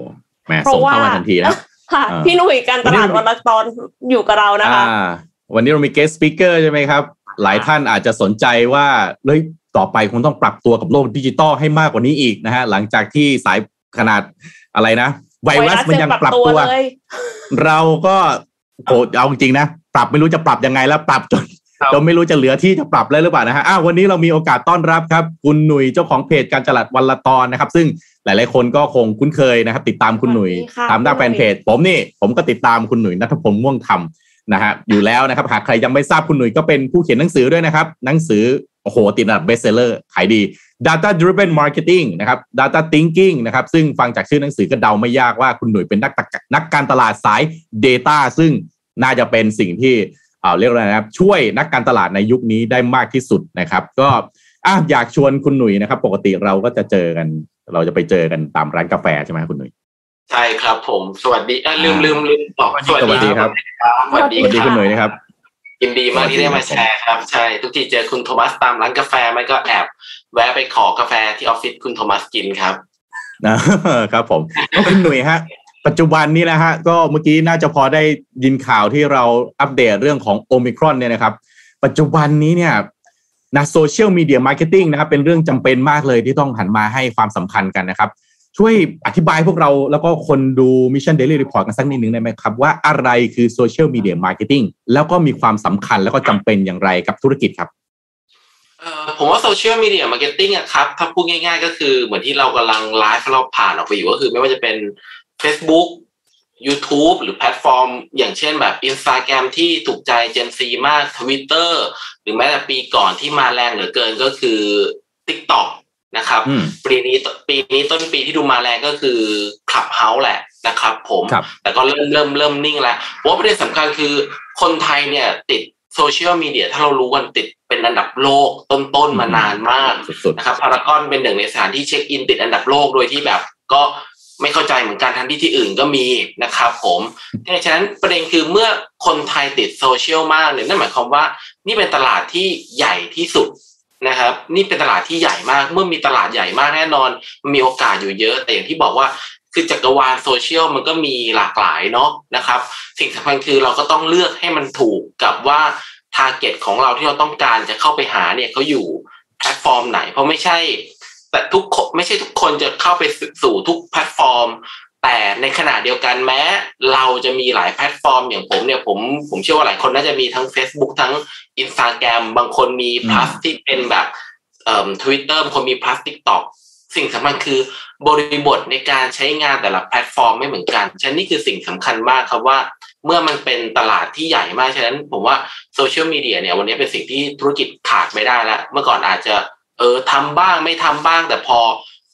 D: แหม
C: เพราะ
D: ส่งเข้า
C: ว่า
D: มาทันทีนะ
C: ค่ะ
D: อ่า
C: พี่หนุ่ยการตลาด
D: วันนี้
C: วันละตอนอยู่กับเรานะคะ
D: อ่าวันนี้เรามี guest speaker ใช่ไหมครับ หลายท่านอาจจะสนใจว่าเฮ้ยต่อไปคงต้องปรับตัวกับโลกดิจิตอลให้มากกว่านี้อีกนะฮะ หลังจากที่สายขนาดอะไรนะ ไวรัสมันยังปรับตัว
C: เลย
D: เราก็ โอ้เอาจริงๆนะ ปรับไม่รู้จะปรับยังไงแล้วปรับจน
B: ครับ
D: จนไม่รู้จะเหลือที่จะปรับเลยหรือเปล่านะฮะอ้าววันนี้เรามีโอกาสต้อนรับครับ คุณหนุ่ยเจ้าของเพจการตลาดวันละตอนนะครับ ซึ่งหลาย ๆ คนก็คงคุ้นเคยนะครับ ติดตามคุณหนุ่ย
C: สวัสดีค่ะ
D: ตามหน้าแฟ
C: น
D: เพจคุณหนุ่ย ผมนี่ผมก็ติดตามคุณหนุ่ยนัทพงษ์ม่วงธรรมนะฮะอยู่แล้วนะครับหากใครยังไม่ทราบคุณหนุ่ยก็เป็นผู้เขียนหนังสือด้วยนะครับ หนังสือโอ้โหติดอันดับ best seller ขายดี Data Driven Marketing นะครับ Data Thinking นะครับซึ่งฟังจากชื่อหนังสือก็เดาไม่ยากว่าคุณหนุ่ยเป็นนักตะนักการตลาดสาย Data ซึ่งน่าจะเป็นสิ่งที่เอ่อเรียกว่าอะไรนะครับช่วยนักการตลาดในยุคนี้ได้มากที่สุดนะครับ ก็อะอยากชวนคุณหนุ่ยนะครับ ปกติเราก็จะเจอกัน เราจะไปเจอกันตามร้านกาแฟใช่ไหมครับคุณหนุ่ย
E: ใช่ครับผม สวัสดีเอ้ยลืมลืมลืมบอก
D: สวัสดีครับ
E: สวัสดี
D: สวัสดี
E: ค
D: คุ
E: รั
D: ณ
E: บ
D: หนุ่ยนะครับ
E: ยินดีมากที่ได้มาแชร์ครับ ใช่ ทุกทีเจอคุณโทมัสตามร้านกาแฟไม่ก็แอบ แวะไปขอกาแฟที่ออฟฟิศคุณโทมัสกินครับ
D: นะครับผมก็คุณหนุ่ยฮะ ปัจจุบันนี้นะฮะก็เมื่อกี้น่าจะพอได้ยินข่าวที่เราอัปเดตเรื่องของโอมิครอนเนี่ยนะครับ ปัจจุบันนี้เนี่ยนะ social media marketing นะครับเป็นเรื่องจำเป็นมากเลยที่ต้องหันมาให้ความสำคัญกันนะครับ ช่วยอธิบายพวกเราแล้วก็คนดู Mission Daily Report กันสักนิดหนึ่งได้ไหมครับ ว่าอะไรคือ social media marketing แล้วก็มีความสำคัญแล้วก็จำเป็นอย่างไรกับธุรกิจครับ
E: ผมว่า social media marketing อะครับ ถ้าพูดง่าย ๆ ก็คือเหมือนที่เรากำลังไลฟ์เราผ่านออกไปอยู่ก็คือ ไม่ว่าจะเป็น Facebook YouTube หรือแพลตฟอร์ม อย่างเช่นแบบ Instagram ที่ถูกใจ Gen Z มาก Twitter หรือแม้แต่ปีก่อนที่มาแรงเหลือเกินก็คือ TikTok นะครับ
D: อืม
E: ปีนี้ปีนี้ต้นปีที่ดูมาแรงก็คือ Clubhouse แหละนะครับผม
D: ครับ
E: แต่ก็เริ่มเริ่มเริ่มนิ่งแล้วเพราะว่าประเด็นสำคัญคือคนไทยเนี่ยติด โซเชียลมีเดียถ้าเรารู้กันติดเป็นอันดับโลกต้นๆมานานมาก
D: สุด
E: นะครับพารากอนเป็นหนึ่งในสถานที่เช็คอินติดอันดับโลกโดยที่แบบก็ไม่เข้าใจเหมือนกันทั้งที่ที่อื่นก็มีนะครับผมดังนั้นประเด็นคือเมื่อคนไทยติดโซเชียลมากเนี่ยนั่นหมายความว่า นี่เป็นตลาดที่ใหญ่ที่สุดนะครับ นี่เป็นตลาดที่ใหญ่มาก เมื่อมีตลาดใหญ่มากแน่นอนมันมีโอกาสอยู่เยอะ แต่อย่างที่บอกว่า คือจักรวาลโซเชียลมันก็มีหลากหลายเนาะนะครับ สิ่งสำคัญคือเราก็ต้องเลือกให้มันถูกกับว่า target ของเราที่เราต้องการจะเข้าไปหาเนี่ยเขาอยู่แพลตฟอร์มไหน เพราะไม่ใช่ แต่ทุกคนไม่ใช่ทุกคนจะเข้าไปสู่ทุกแพลตฟอร์ม แต่ในขณะเดียวกันแม้ เราจะมีหลายแพลตฟอร์ม อย่างผมเนี่ยผมผมเชื่อว่าหลายคนน่าจะมีทั้ง Facebook ทั้ง Instagram บางคนมี plus ที่เป็นแบบเอ่อทวิตเตอร์บางคนมี plus TikTok สิ่งสำคัญคือบริบทในการใช้งานแต่ละแพลตฟอร์มไม่เหมือนกัน ฉะนั้นนี่คือสิ่งสำคัญมากครับว่า เมื่อมันเป็นตลาดที่ใหญ่มาก ฉะนั้นผมว่าโซเชียลมีเดียเนี่ยวันนี้เป็นสิ่งที่ธุรกิจขาดไม่ได้แล้ว เมื่อก่อนอาจจะเออทำบ้างไม่ทำบ้าง แต่พอ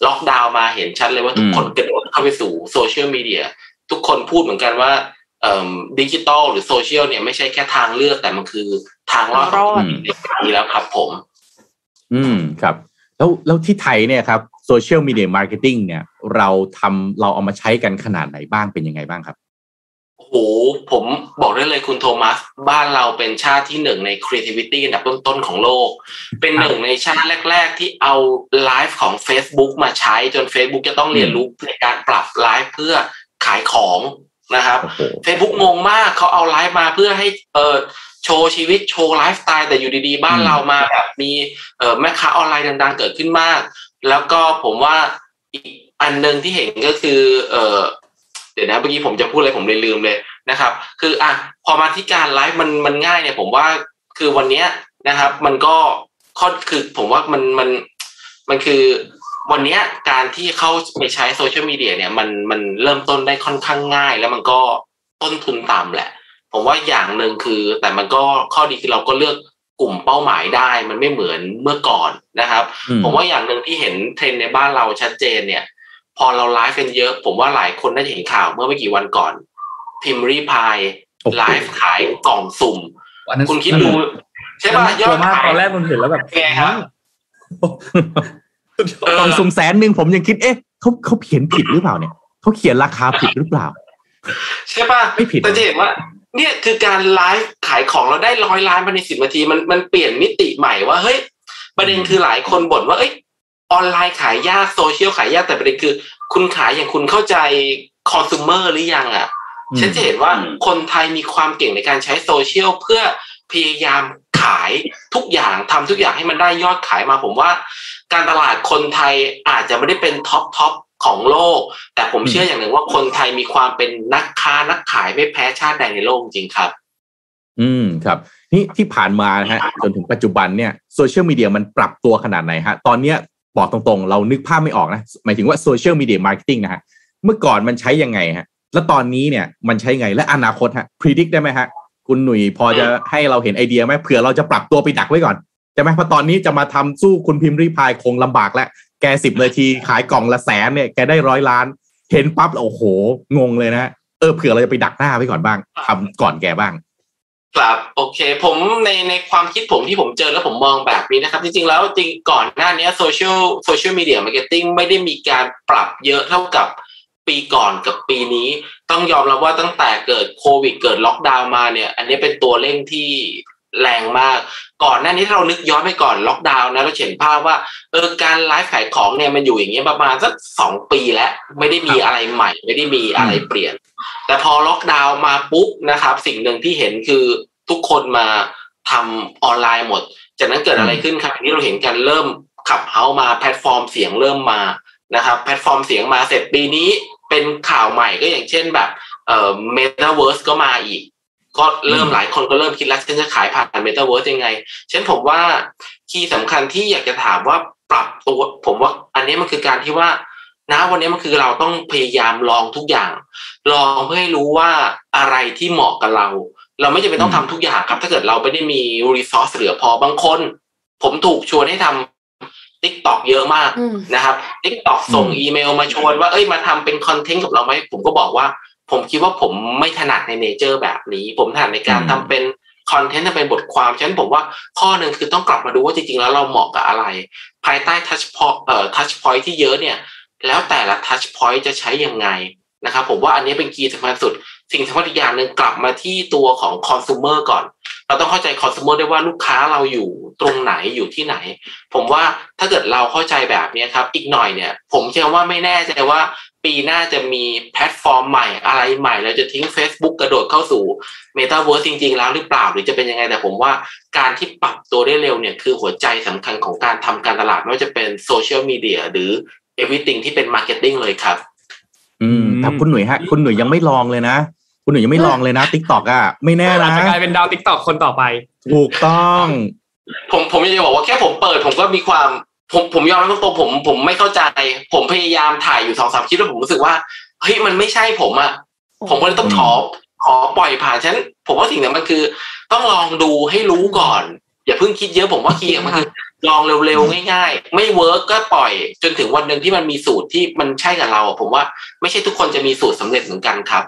E: ล็อกดาวน์มาเห็นชัดเลยว่าทุกคนกระโดดเข้าไปสู่โซเชียลมีเดียทุกคนพูดเหมือนกันว่าเอ่อดิจิตอลหรือโซเชียลเนี่ยไม่ใช่แค่ทางเลือกแต่มันคือทางรอดของธุรกิจในปีนี้แล้วครับผม
D: อืมครับ แล้วแล้วที่ไทยเนี่ยครับ social media marketing เนี่ย เราทำเราเอามาใช้กันขนาดไหนบ้างเป็นยังไงบ้างครับ
E: โอ้โหผมบอกได้เลยคุณโทมัส บ้านเราเป็นชาติที่หนึ่งใน creativity อันดับต้นๆของโลก เป็นหนึ่งในชาติแรก ๆ ที่เอาไลฟ์ของ Facebook มาใช้จน Facebook จะต้องเรียนรู้ในการปรับไลฟ์เพื่อขายของนะครับ
D: โอ้โห
E: Facebook งงมากเขาเอาไลฟ์มาเพื่อให้เออ โชว์ชีวิตโชว์ไลฟ์สไตล์แต่อยู่ดีๆ บ้าน
D: อืม
E: เรามาแบบมีเออแม่ค้าออนไลน์ดังๆ เกิดขึ้นมาก แล้วก็ผมว่าอีกอันหนึ่งที่เห็นก็คือเออเดี๋ยวนะเมื่อกี้ผมจะพูดอะไรผมเลยลืมเลยนะครับ คืออะพอมาที่การไลฟ์มันมันง่ายเนี่ย ผมว่าคือวันเนี้ยนะครับ มันก็ข้อคือผมว่ามันมันมันคือวันเนี้ยการที่เข้าไปใช้โซเชียลมีเดียเนี่ยมันมันเริ่มต้นได้ค่อนข้างง่าย แล้วมันก็ต้นทุนต่ำแหละ ผมว่าอย่างหนึ่งคือ แต่มันก็ข้อดีคือเราก็เลือกกลุ่มเป้าหมายได้ มันไม่เหมือนเมื่อก่อนนะครับ
D: อืม
E: ผมว่าอย่างหนึ่งที่เห็นเทรนด์ในบ้านเราชัดเจนเนี่ย พอเราไลฟ์เป็นเยอะ ผมว่าหลายคนน่าจะเห็นข่าวเมื่อไม่กี่วันก่อน พิมรีพาย
D: โอ้โห
E: ไลฟ์ขายกล่องสุ่ม
B: อันนั้น
E: คุณคิดดูใช่ป่ะย
B: ย
E: อ
B: อ
E: ด
B: ดมาก
E: ขาย
B: ตอนแรกมันเห็นแล้วแบบ
E: เป็นไงครับเออ
D: กล่องสุ่มแสนหนึ่งผมยังคิดเอ๊ะเขาเขาเขียนผิดหรือเปล่าเนี่ยเขาเขียนราคาผิดหรือเปล่า
E: ใช่ป่ะ
D: ไม่ผิด
E: แต่จะเห็นว่า เนี่ยคือการไลฟ์ขายของเราได้ร้อยล้านภายในสิบนาทีมันมันเปลี่ยนมิติใหม่ว่าเฮ้ยประเด็นคือหลายคนบ่นว่าเอ้ยออนไลน์ขายยากโซเชียลขายยากแต่ประเด็นคือ คุณขายอย่างคุณเข้าใจคอน sumer หรือยังอะ
D: อืม
E: ฉันจะเห็นว่าคนไทยมีความเก่งในการใช้โซเชียลเพื่อพยายามขายทุกอย่างทำทุกอย่างให้มันได้ยอดขายมาผมว่า การตลาดคนไทยอาจจะไม่ได้เป็น top top ของโลก แต่ผมเชื่ออย่างหนึ่งว่าคนไทยมีความเป็นนักค้านักขายไม่แพ้ชาติใดในโลกจริงครับ
D: อืมครับ นี่ที่ผ่านมานะฮะจนถึงปัจจุบันเนี่ยโซเชียลมีเดียมันปรับตัวขนาดไหนฮะ ตอนเนี้ยบอกตรงๆ เรานึกภาพไม่ออกนะ หมายถึงว่า social media marketing นะฮะ เมื่อก่อนมันใช้ยังไงฮะ แล้วตอนนี้เนี่ยมันใช้ไงและอนาคตฮะ predict ได้ไหมฮะ คุณหนุ่ยพอจะให้เราเห็นไอเดียไหมเผื่อเราจะปรับตัวไปดักไว้ก่อนใช่ไหมเพราะตอนนี้จะมาทำสู้คุณพิมรี่พายคงลำบากแล้ว แกสิบนาทีขายกล่องละแสนเนี่ยแกได้ร้อยล้าน เห็นปั๊บโอ้โห งงเลยนะเออเผื่อเราจะไปดักหน้าไว้ก่อนบ้างทำก่อนแกบ้าง
E: ครับโอเค ผมในในความคิดผมที่ผมเจอแล้วผมมองแบบนี้นะครับ จริงๆแล้วจริงก่อนหน้านี้ social social media marketing ไม่ได้มีการปรับเยอะเท่ากับปีก่อนกับปีนี้ ต้องยอมรับว่าตั้งแต่เกิดโควิดเกิดล็อกดาวน์มาเนี่ย อันนี้เป็นตัวเร่งที่ แรงมาก ก่อนหน้านี้ถ้าเรานึกย้อนไปก่อนล็อกดาวน์นะเราเห็นภาพว่าเออการไลฟ์ขายของเนี่ยมันอยู่อย่างเงี้ยประมาณสักสองปีแล้วไม่ได้มีอะไรใหม่ ไม่ได้มีอะไรเปลี่ยน แต่พอล็อกดาวน์มาปุ๊บนะครับ สิ่งหนึ่งที่เห็นคือทุกคนมาทำออนไลน์หมด จากนั้นเกิดอะไรขึ้นครับอย่างที่เราเห็นกันเริ่ม Clubhouse มาแพลตฟอร์มเสียงเริ่มมานะครับ แพลตฟอร์มเสียงมาเสร็จปีนี้เป็นข่าวใหม่ก็อย่างเช่นแบบเอ่อเมตาเวิร์สก็มาอีก ก็เริ่มหลายคนก็เริ่มคิดแล้วฉันจะขายผ่านเมตาเวิร์สยังไงฉะนั้นผมว่า key สำคัญที่อยากจะถามว่าปรับตัวผมว่าอันนี้มันคือการที่ว่านะวันนี้มันคือเราต้องพยายามลองทุกอย่าง ลองเพื่อให้รู้ว่าอะไรที่เหมาะกับเรา เราไม่จำเป็นต้องทำทุกอย่างครับ ถ้าเกิดเราไม่ได้มี resource เหลือพอบางคน ผมถูกชวนให้ทำ TikTok เยอะมาก
C: อืม
E: นะครับ TikTok ส่ง
D: อืม
E: อีเมลมาชวนว่าเอ้ยมาทำเป็น content กับเราไหมผมก็บอกว่า ผมคิดว่าผมไม่ถนัดใน nature แบบนี้ ผมถนัดในการ
D: อืม
E: ทำเป็น content ทำเป็นบทความ ฉะนั้นผมว่าข้อหนึ่งคือต้องกลับมาดูว่าจริงๆ แล้วเราเหมาะกับอะไร ภายใต้ touchpoint เอ่อ touchpoint ที่เยอะเนี่ย แล้วแต่ละ touchpoint จะใช้ยังไงนะครับผมว่าอันนี้เป็น key สำคัญสุด สิ่งสำคัญอีกอย่างหนึ่งกลับมาที่ตัวของคอน sumer ก่อน เราต้องเข้าใจคอน sumer ด้วยว่าลูกค้าเราอยู่ตรงไหนอยู่ที่ไหน ผมว่าถ้าเกิดเราเข้าใจแบบนี้ครับ อีกหน่อยเนี่ย ผมเชื่อว่าไม่แน่ใจว่าปีหน้าจะมีแพลตฟอร์มใหม่อะไรใหม่เราจะทิ้ง Facebook กระโดดเข้าสู่ Metaverse จริง ๆ แล้วหรือเปล่า หรือจะเป็นยังไง แต่ผมว่าการที่ปรับตัวได้เร็วเนี่ยคือหัวใจสำคัญของการทำการตลาด ไม่ว่าจะเป็นโซเชียลมีเดียหรือ everything ที่เป็น marketing เลยครับ
D: อืมแต่คุณหนุ่ยฮะ คุณหนุ่ยยังไม่ลองเลยนะ คุณหนุ่ยยังไม่ลองเลยนะ TikTok อะไม่แน่
B: อา
D: นะ
B: จจะกลายเป็นดาว TikTok คนต่อไป
D: ถูกต้อง
E: ผมผมอยากจะบอกว่าแค่ผมเปิด ผมก็มีความผมผมยอมรับตรงๆผมผมไม่เข้าใจ ผมพยายามถ่ายอยู่สองสามคลิปแล้วผมรู้สึกว่าเฮ้ยมันไม่ใช่ผมอะผมก็เลยต้องขอขอปล่อยผ่านฉะนั้นผมว่าสิ่งนั้นมันคือ ต้องลองดูให้รู้ก่อน อย่าเพิ่งคิดเยอะผมว่า key มันคือลองเร็วๆง่ายๆ ไม่ work ก็ปล่อย จนถึงวันหนึ่งที่มันมีสูตรที่มันใช่กับเราอะผมว่าไม่ใช่ทุกคนจะมีสูตรสำเร็จเหมือนกันครับ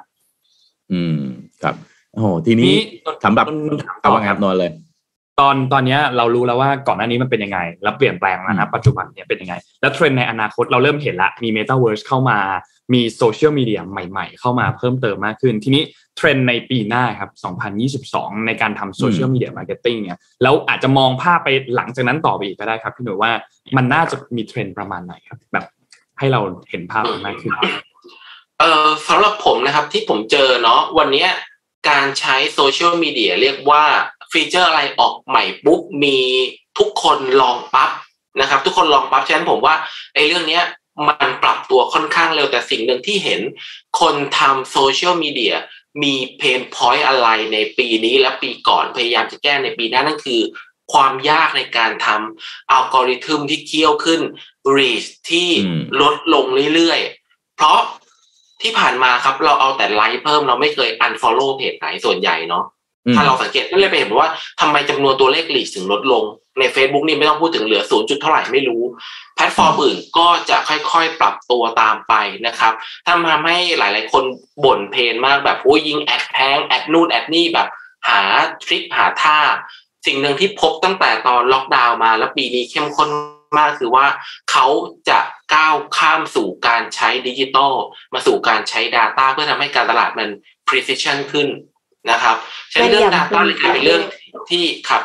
D: อืมครับโอ้โหทีนี้
B: นี่
D: สำหรับ
B: นนถาม
D: เอา
B: ต่อ
D: ว่าไงครับนอนเลย
B: ตอนตอนเนี้ยเรารู้แล้วว่าก่อนหน้านี้มันเป็นยังไง แล้วเปลี่ยนแปลงแล้วนะปัจจุบันเนี่ยเป็นยังไง แล้วเทรนด์ในอนาคตเราเริ่มเห็นละมี Metaverse เข้ามามีโซเชียลมีเดียใหม่ๆ เข้ามาเพิ่มเติมมากขึ้น ทีนี้เทรนด์ในปีหน้าครับ 2022 ในการทำ social media marketing เนี่ยแล้วอาจจะมองภาพไปหลังจากนั้นต่อไปอีกก็ได้ครับ พี่หนุ่ยว่ามันน่าจะมีเทรนด์ประมาณไหนครับ แบบให้เราเห็นภาพมากขึ้น
E: เอ่อสำหรับผมนะครับที่ผมเจอเนาะวันเนี้ยการใช้โซเชียลมีเดียเรียกว่า feature อะไรออกใหม่ปุ๊บมีทุกคนลองปั๊บนะครับ ทุกคนลองปั๊บฉะนั้นผมว่าไอ้เรื่องเนี้ยมันปรับตัวค่อนข้างเร็วแต่สิ่งหนึ่งที่เห็น คนทำโซเชียลมีเดียมี pain point อะไรในปีนี้และปีก่อนพยายามจะแก้ในปีหน้านั่นคือ ความยากในการทำอัลกอริทึมที่เคี่ยวขึ้น reach ที่
D: อืม
E: ลดลงเรื่อยๆ เพราะ ที่ผ่านมาครับเราเอาแต่ไลค์เพิ่มเราไม่เคย unfollow เพจไหนส่วนใหญ่เนาะ
D: อืม
E: ถ้าเราสังเกตก็เลยไปเห็นว่าทำไมจำนวนตัวเลข reach ถึงลดลง ใน Facebook นี่ไม่ต้องพูดถึงเหลือศูนย์จุดเท่าไหร่ไม่รู้ แพลตฟอร์มอื่นก็จะค่อยๆ ปรับตัวตามไปนะครับทำทำให้หลายๆคนบ่น complain มากแบบโอ้ยยิง ad แพง ad นู่น ad นี่แบบหาทริคหาท่า สิ่งหนึ่งที่พบตั้งแต่ตอนล็อกดาวน์มาแล้วปีนี้เข้มข้น มากคือว่าเขาจะก้าวข้ามสู่การใช้ดิจิตอลมาสู่การใช้ Data เพื่อทำให้การตลาดมัน precision ขึ้นนะครับฉะนั้นเรื่อง
C: แม่นยำ
E: Data เลยกลายเป็นเรื่องที่ครับ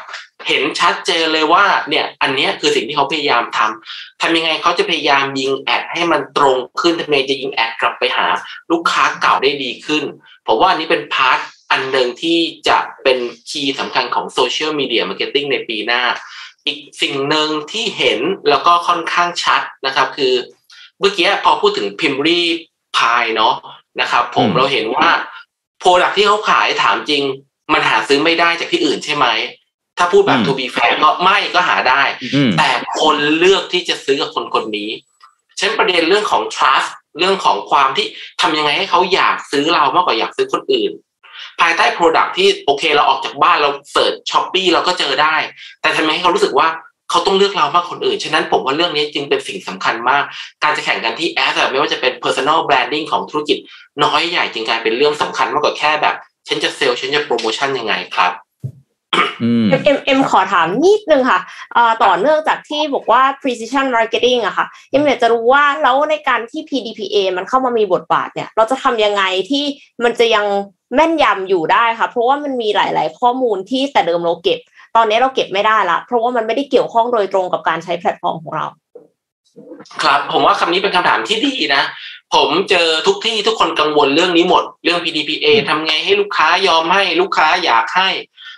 E: เห็นชัดเจนเลยว่าเนี่ยอันเนี้ยคือสิ่งที่เขาพยายามทำทำยังไงเขาจะพยายามยิงแอดให้มันตรงขึ้นทำยังไงจะยิงแอดกลับไปหาลูกค้าเก่าได้ดีขึ้นผมว่าอันนี้เป็น part อันหนึ่งที่จะเป็น key สำคัญของ social media marketing ในปีหน้า อีกสิ่งหนึ่งที่เห็นแล้วก็ค่อนข้างชัดนะครับ คือเมื่อกี้พอพูดถึงพิมรี่พายเนาะนะครับ ผม
D: อืม
E: เราเห็นว่า product ที่เขาขายถามจริง มันหาซื้อไม่ได้จากที่อื่นใช่ไหม ถ้าพูดแบบ to be fair ก็ไม่ก็หาได้
D: อืม
E: แต่คนเลือกที่จะซื้อกับคนคนนี้เช่นประเด็นเรื่องของ trust เรื่องของความที่ทำยังไงให้เขาอยากซื้อเรามากกว่าอยากซื้อคนอื่น ภายใต้ Product ที่โอเคเราออกจากบ้านเรา search Shopee เราก็เจอได้ แต่ทำไมให้เขารู้สึกว่าเขาต้องเลือกเรามากกว่าคนอื่น ฉะนั้นผมว่าเรื่องนี้จึงเป็นสิ่งสำคัญมาก การจะแข่งกันที่แอสไม่ว่าจะเป็น personal branding ของธุรกิจ น้อยใหญ่จึงกลายเป็นเรื่องสำคัญมากกว่าแค่แบบ ฉันจะเซลล์ฉันจะโปรโมชั่นยังไงครับ
D: อืม
C: เอ็มเอ็มเอ็มขอถามนิดนึงค่ะเอ่อต่อเนื่องจากที่บอกว่า precision marketing อะค่ะเอ็มอยากจะรู้ว่าแล้วในการที่ PDPA มันเข้ามามีบทบาทเนี่ย เราจะทำยังไงที่มันจะยัง แม่นยำอยู่ได้ค่ะ เพราะว่ามันมีหลาย ๆ ข้อมูลที่แต่เดิมเราเก็บ ตอนนี้เราเก็บไม่ได้ละเพราะว่ามันไม่ได้เกี่ยวข้องโดยตรงกับการใช้แพลตฟอร์มของเรา
E: ครับผมว่าคำนี้เป็นคำถามที่ดีนะ ผมเจอทุกที่ทุกคนกังวลเรื่องนี้หมด เรื่อง PDPA ทำไงให้ลูกค้ายอมให้ลูกค้าอยากให้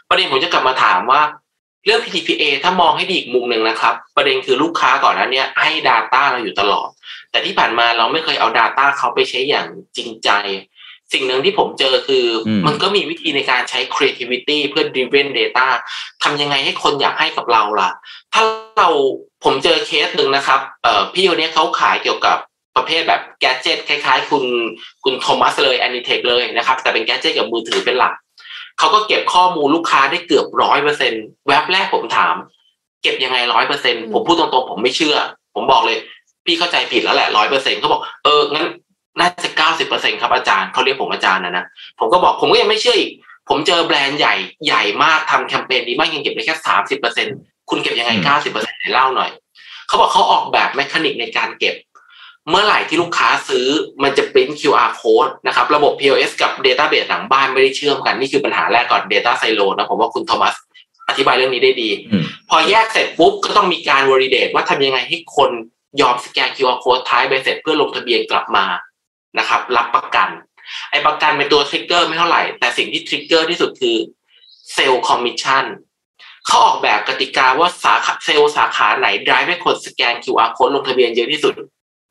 E: ประเด็นผมจะกลับมาถามว่าเรื่อง PDPA ถ้ามองให้ดีอีกมุมหนึ่งนะครับ ประเด็นคือลูกค้าก่อนนั้นเนี่ยให้ Data เราอยู่ตลอด แต่ที่ผ่านมาเราไม่เคยเอา Data เขาไปใช้อย่างจริงใจ สิ่งหนึ่งที่ผมเจอคืออ
D: ม
E: มันก็มีวิธีในการใช้ creativity เพื่อ driven data ทำยังไงให้คนอยากให้กับเราล่ะ ถ้าเราผมเจอเคสหนึ่งนะครับเอ่อพี่คนนี้เขาขายเกี่ยวกับประเภทแบบแกจ g ตคล้ายๆ คุณคุณโทมัสเลย Anitech เลยนะครับ แต่เป็นแกจ g ตกับมือถือเป็นหลักเขาก็เก็บข้อมูลลูกค้าได้เกือบร้อยเปอร์เซ็นแวบแรกผมถาม เก็บยังไงร้อยเปอร์เซ็นผมพูดตรงๆผมไม่เชื่อ ผมบอกเลย พี่เข้าใจผิดแล้วแหละร้อยเปอร์เซ็นเขาบอกเอองั้น น่าจะเก้าสิบเปอร์เซ็นครับอาจารย์เขาเรียกผมอาจารย์นะนะผมก็บอกผมก็ยังไม่เชื่ออีก ผมเจอแบรนด์ใหญ่ใหญ่มากทำแคมเปญดีมากยังเก็บได้แค่สามสิบเปอร์เซ็นคุณเก็บยังไง
D: อืม
E: เก้าสิบเปอร์เซ็นต์เล่าหน่อยเขาบอกเขาออกแบบ mechanic ในการเก็บ เมื่อไหร่ที่ลูกค้าซื้อมันจะปริ้น QR code นะครับ ระบบ POS กับ Database หลังบ้านไม่ได้เชื่อมกัน นี่คือปัญหาแรกก่อน Data Silo นะผมว่าคุณโทมัสอธิบายเรื่องนี้ได้ดี
D: อืม
E: พอแยกเสร็จปุ๊บก็ต้องมีการ validate ว่าทำยังไงให้คนยอมสแกน QR code ท้ายใบเสร็จเพื่อลงทะเบียนกลับมา นะครับ รับประกัน ไอ้ประกันเป็นตัวทริกเกอร์ไม่เท่าไหร่ แต่สิ่งที่ทริกเกอร์ที่สุดคือเซลล์คอมมิชชั่นเขาออกแบบกติกาว่าสาขาเซลล์สาขาไหน drive ให้คนสแกน QR code ลงทะเบียนเยอะที่สุด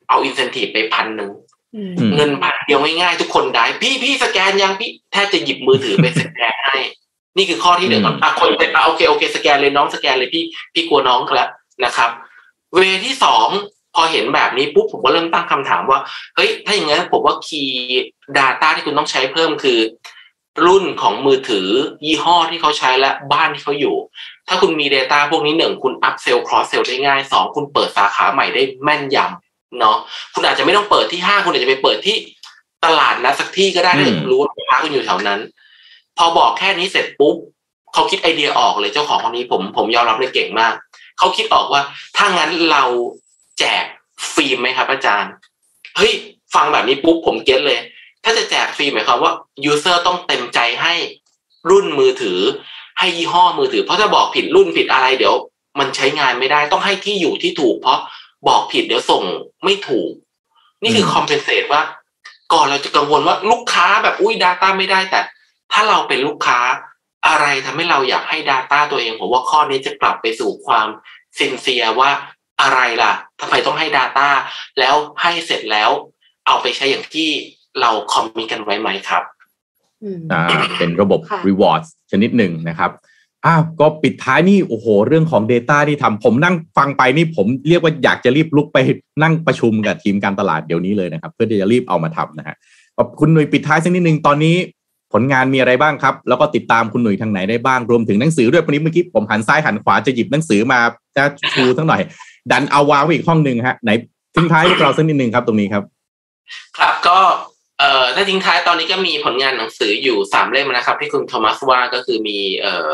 E: เอาอินเซนティブไปพันหนึ่ง
D: อืม
E: เงินพันเดียวง่ายๆทุกคนได้ พี่พี่สแกนยังพี่แทบจะหยิบมือถือไปสแกนให้ นี่คือข้อที่หนึ่ง
D: อืม
E: อ่ะคนเป็นอ่ะโอเคโอเคสแกนเลยน้องสแกนเลยพี่พี่กลัวน้องแล้วนะครับ เวที่สอง พอเห็นแบบนี้ปุ๊บผมก็เริ่มตั้งคำถามว่าเฮ้ยถ้าอย่างนั้นผมว่าคีย์ Data ที่คุณต้องใช้เพิ่มคือ รุ่นของมือถือยี่ห้อที่เขาใช้และบ้านที่เขาอยู่ ถ้าคุณมี Data พวกนี้หนึ่งคุณ up sell cross sell ได้ง่ายสองคุณเปิดสาขาใหม่ได้แม่นยำเนาะคุณอาจจะไม่ต้องเปิดที่ห้างคุณอาจจะไปเปิดที่ตลาดนะสักที่ก็ได้ถ้า
D: อืม
E: รู้ว่าลูกค้าคุณอยู่แถวนั้น พอบอกแค่นี้เสร็จปุ๊บเขาคิดไอเดียออกเลยเจ้าของคนนี้ผมผมยอมรับเลยเก่งมาก เขาคิดออกว่าถ้างั้นเรา แจกฟิล์มไหมครับ อาจารย์เฮ้ยฟังแบบนี้ปุ๊บผม get เลย ถ้าจะแจกฟรีหมายความว่า user ต้องเต็มใจให้รุ่นมือถือ ให้ยี่ห้อมือถือ เพราะถ้าบอกผิดรุ่นผิดอะไรเดี๋ยว มันใช้งานไม่ได้ต้องให้ที่อยู่ที่ถูก เพราะบอกผิดเดี๋ยวส่งไม่ถูก นี่คือ
D: ม
E: คอมเพนเซตว่า ก่อนเราจะกังวลว่าลูกค้าแบบอุ้ย Data ไม่ได้แต่ ถ้าเราเป็นลูกค้าอะไรทำให้เราอยากให้ Data ตัวเอง ผมว่าข้อนี้จะกลับไปสู่ความซินเซียว่า อะไรล่ะทำไมต้องให้ Data แล้วให้เสร็จแล้ว เอาไปใช้อย่างที่เราคอมมิตกันไว้ไหมครับ
C: อืม
D: อ่าเป็นระบบ
C: ค่ะ
D: rewards ชนิดหนึ่งนะครับอ้าวก็ปิดท้ายนี่โอ้โห เรื่องของ Data ที่ทำผมนั่งฟังไปนี่ผมเรียกว่าอยากจะรีบลุกไปนั่งประชุมกับทีมการตลาดเดี๋ยวนี้เลยนะครับ เพื่อที่จะรีบเอามาทำนะฮะขอบคุณหนุ่ยปิดท้ายสักนิดนึงตอนนี้ผลงานมีอะไรบ้างครับ แล้วก็ติดตามคุณหนุ่ยทางไหนได้บ้างรวมถึงหนังสือด้วยวันนี้เมื่อกี้ผมหันซ้ายหันขวาจะหยิบหนังสือมาจะชูทั้งหน่อย ดันเอาวางไว้อีกห้องหนึ่งฮะไหนทิ้งท้ายพวกเราสักนิดนึงครับตรงนี้ครับ
E: ครับก็เอ่อถ้าทิ้งท้ายตอนนี้ก็มีผลงานหนังสืออยู่สามเล่มนะครับ ที่คุณโทมัสว่าก็คือมีเอ่อ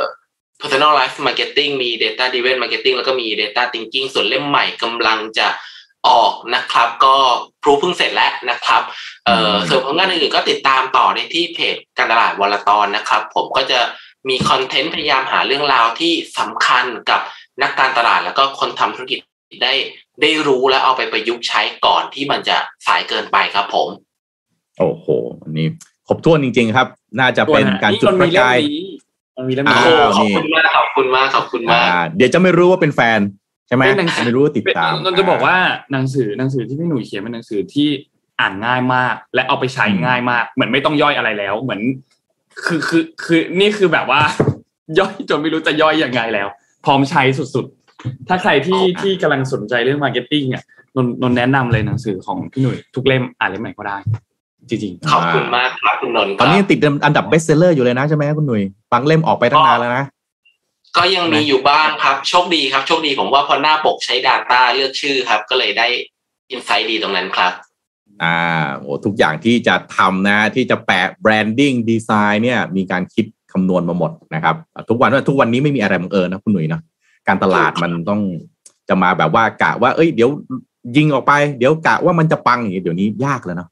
E: personalized marketing มี data driven marketing แล้วก็มี data thinking ส่วนเล่มใหม่กำลังจะออกนะครับ ก็พรูเพิ่งเสร็จแล้วนะครับเอ่อส่วนผลงานอื่นๆก็ติดตามต่อได้ที่เพจการตลาดวลตอนนะครับ ผมก็จะมีคอนเทนต์พยายามหาเรื่องราวที่สำคัญกับนักการตลาดแล้วก็คนทำธุรกิจ ได้ได้รู้และเอาไปประยุกต์ใช้ก่อนที่มันจะสายเกินไปครับผม
D: โอ้โหอันนี้ครบถ้วนจริง ๆ ครับ น่าจะเป็นการจุดประกาย
B: มันมีเล่ม
D: อ้า
B: นี้
D: ว
E: ขอบคุณมากขอบคุณมากขอบคุณมาก
D: อ่าเดี๋ยวจะไม่รู้ว่าเป็นแฟนใช่ไหม
B: เป็นหนังสือ
D: ไม่รู้ว่าติดตาม
B: นนท์จะบอกว่าหนังสือหนังสือที่พี่หนุ่ยเขียนเป็นหนังสือที่อ่านง่ายมาก และเอาไปใช้ง่ายมาก เหมือนไม่ต้องย่อยอะไรแล้ว เหมือน คือคือคือนี่คือแบบว่า ย่อยจนไม่รู้จะย่อยยังไงแล้ว พร้อมใช้สุดๆ ถ้าใครที่
D: อ๋อ
B: ที่กำลังสนใจเรื่อง marketing อะนนท์นนท์แนะนำเลยหนังสือของพี่หนุ่ยทุกเล่มอ่านเล่มไหนก็ได้ จริง
E: ขอบคุณมากครับคุณนนท์ค
D: ตอน
E: รับ
D: นี้ติดอันดับ best seller อยู่เลยนะใช่ไหมคุณหนุ่ยฟังเล่มออกไปตั้งนานแล้วนะ
E: ก็ยังมีอยู่บ้างครับ โชคดีครับ โชคดีผมว่าพอหน้าปกใช้ Data เลือกชื่อครับ ก็เลยได้ insight ดีตรงนั้นครับ
D: อ่าโอ้ทุกอย่างที่จะทำนะ ที่จะแปะ branding design เนี่ย มีการคิดคำนวณมาหมดนะครับ ทุกวันทุกวันนี้ไม่มีอะไรบังเอิญนะคุณหนุ่ยเนาะ การตลาดมันต้องจะมาแบบว่ากะว่า เอ้ย เดี๋ยวยิงออกไป เดี๋ยวกะว่ามันจะปังอย่างนี้เดี๋ยวนี้ยากแล้วเนาะ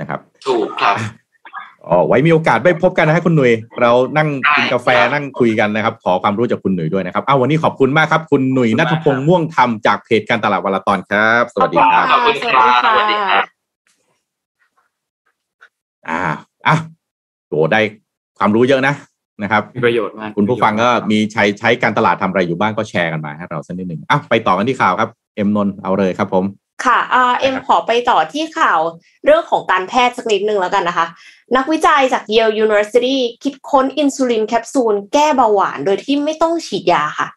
D: นะครับ
E: ถูกครับ
D: อ๋อไว้มีโอกาสได้พบกันนะฮะคุณหนุ่ยเรานั่งกินกาแฟ
E: ได้ครับ
D: นั่งคุยกันนะครับ ขอความรู้จากคุณหนุ่ยด้วยนะครับอ้าววันนี้ขอบคุณมากครับ คุณหนุ่ยนัทพงษ์ม่วงธรรมจากเพจการตลาดวลตอนครับ สวัสดีครับ
E: ขอบคุณครับสวัสดีครับ
D: อ่าอะโหได้ความรู้เยอะนะ นะครับ
B: ๆมีประโยชน์มาก
D: คุณผู้ฟังก็มีใช้ใช้การตลาดทำอะไรอยู่บ้างก็แชร์กันมาให้เราสักนิดหนึ่งอะไปต่อกันที่ข่าวครับเอ็มนนท์เอาเลยครับผม
C: ค่ะอ่าเอ็มขอไปต่อที่ข่าวเรื่องของการแพทย์สักนิดนึงแล้วกันนะคะ นักวิจัยจาก Yale University คิดค้นอินซูลินแคปซูลแก้เบาหวานโดยที่ไม่ต้องฉีดยาค่ะ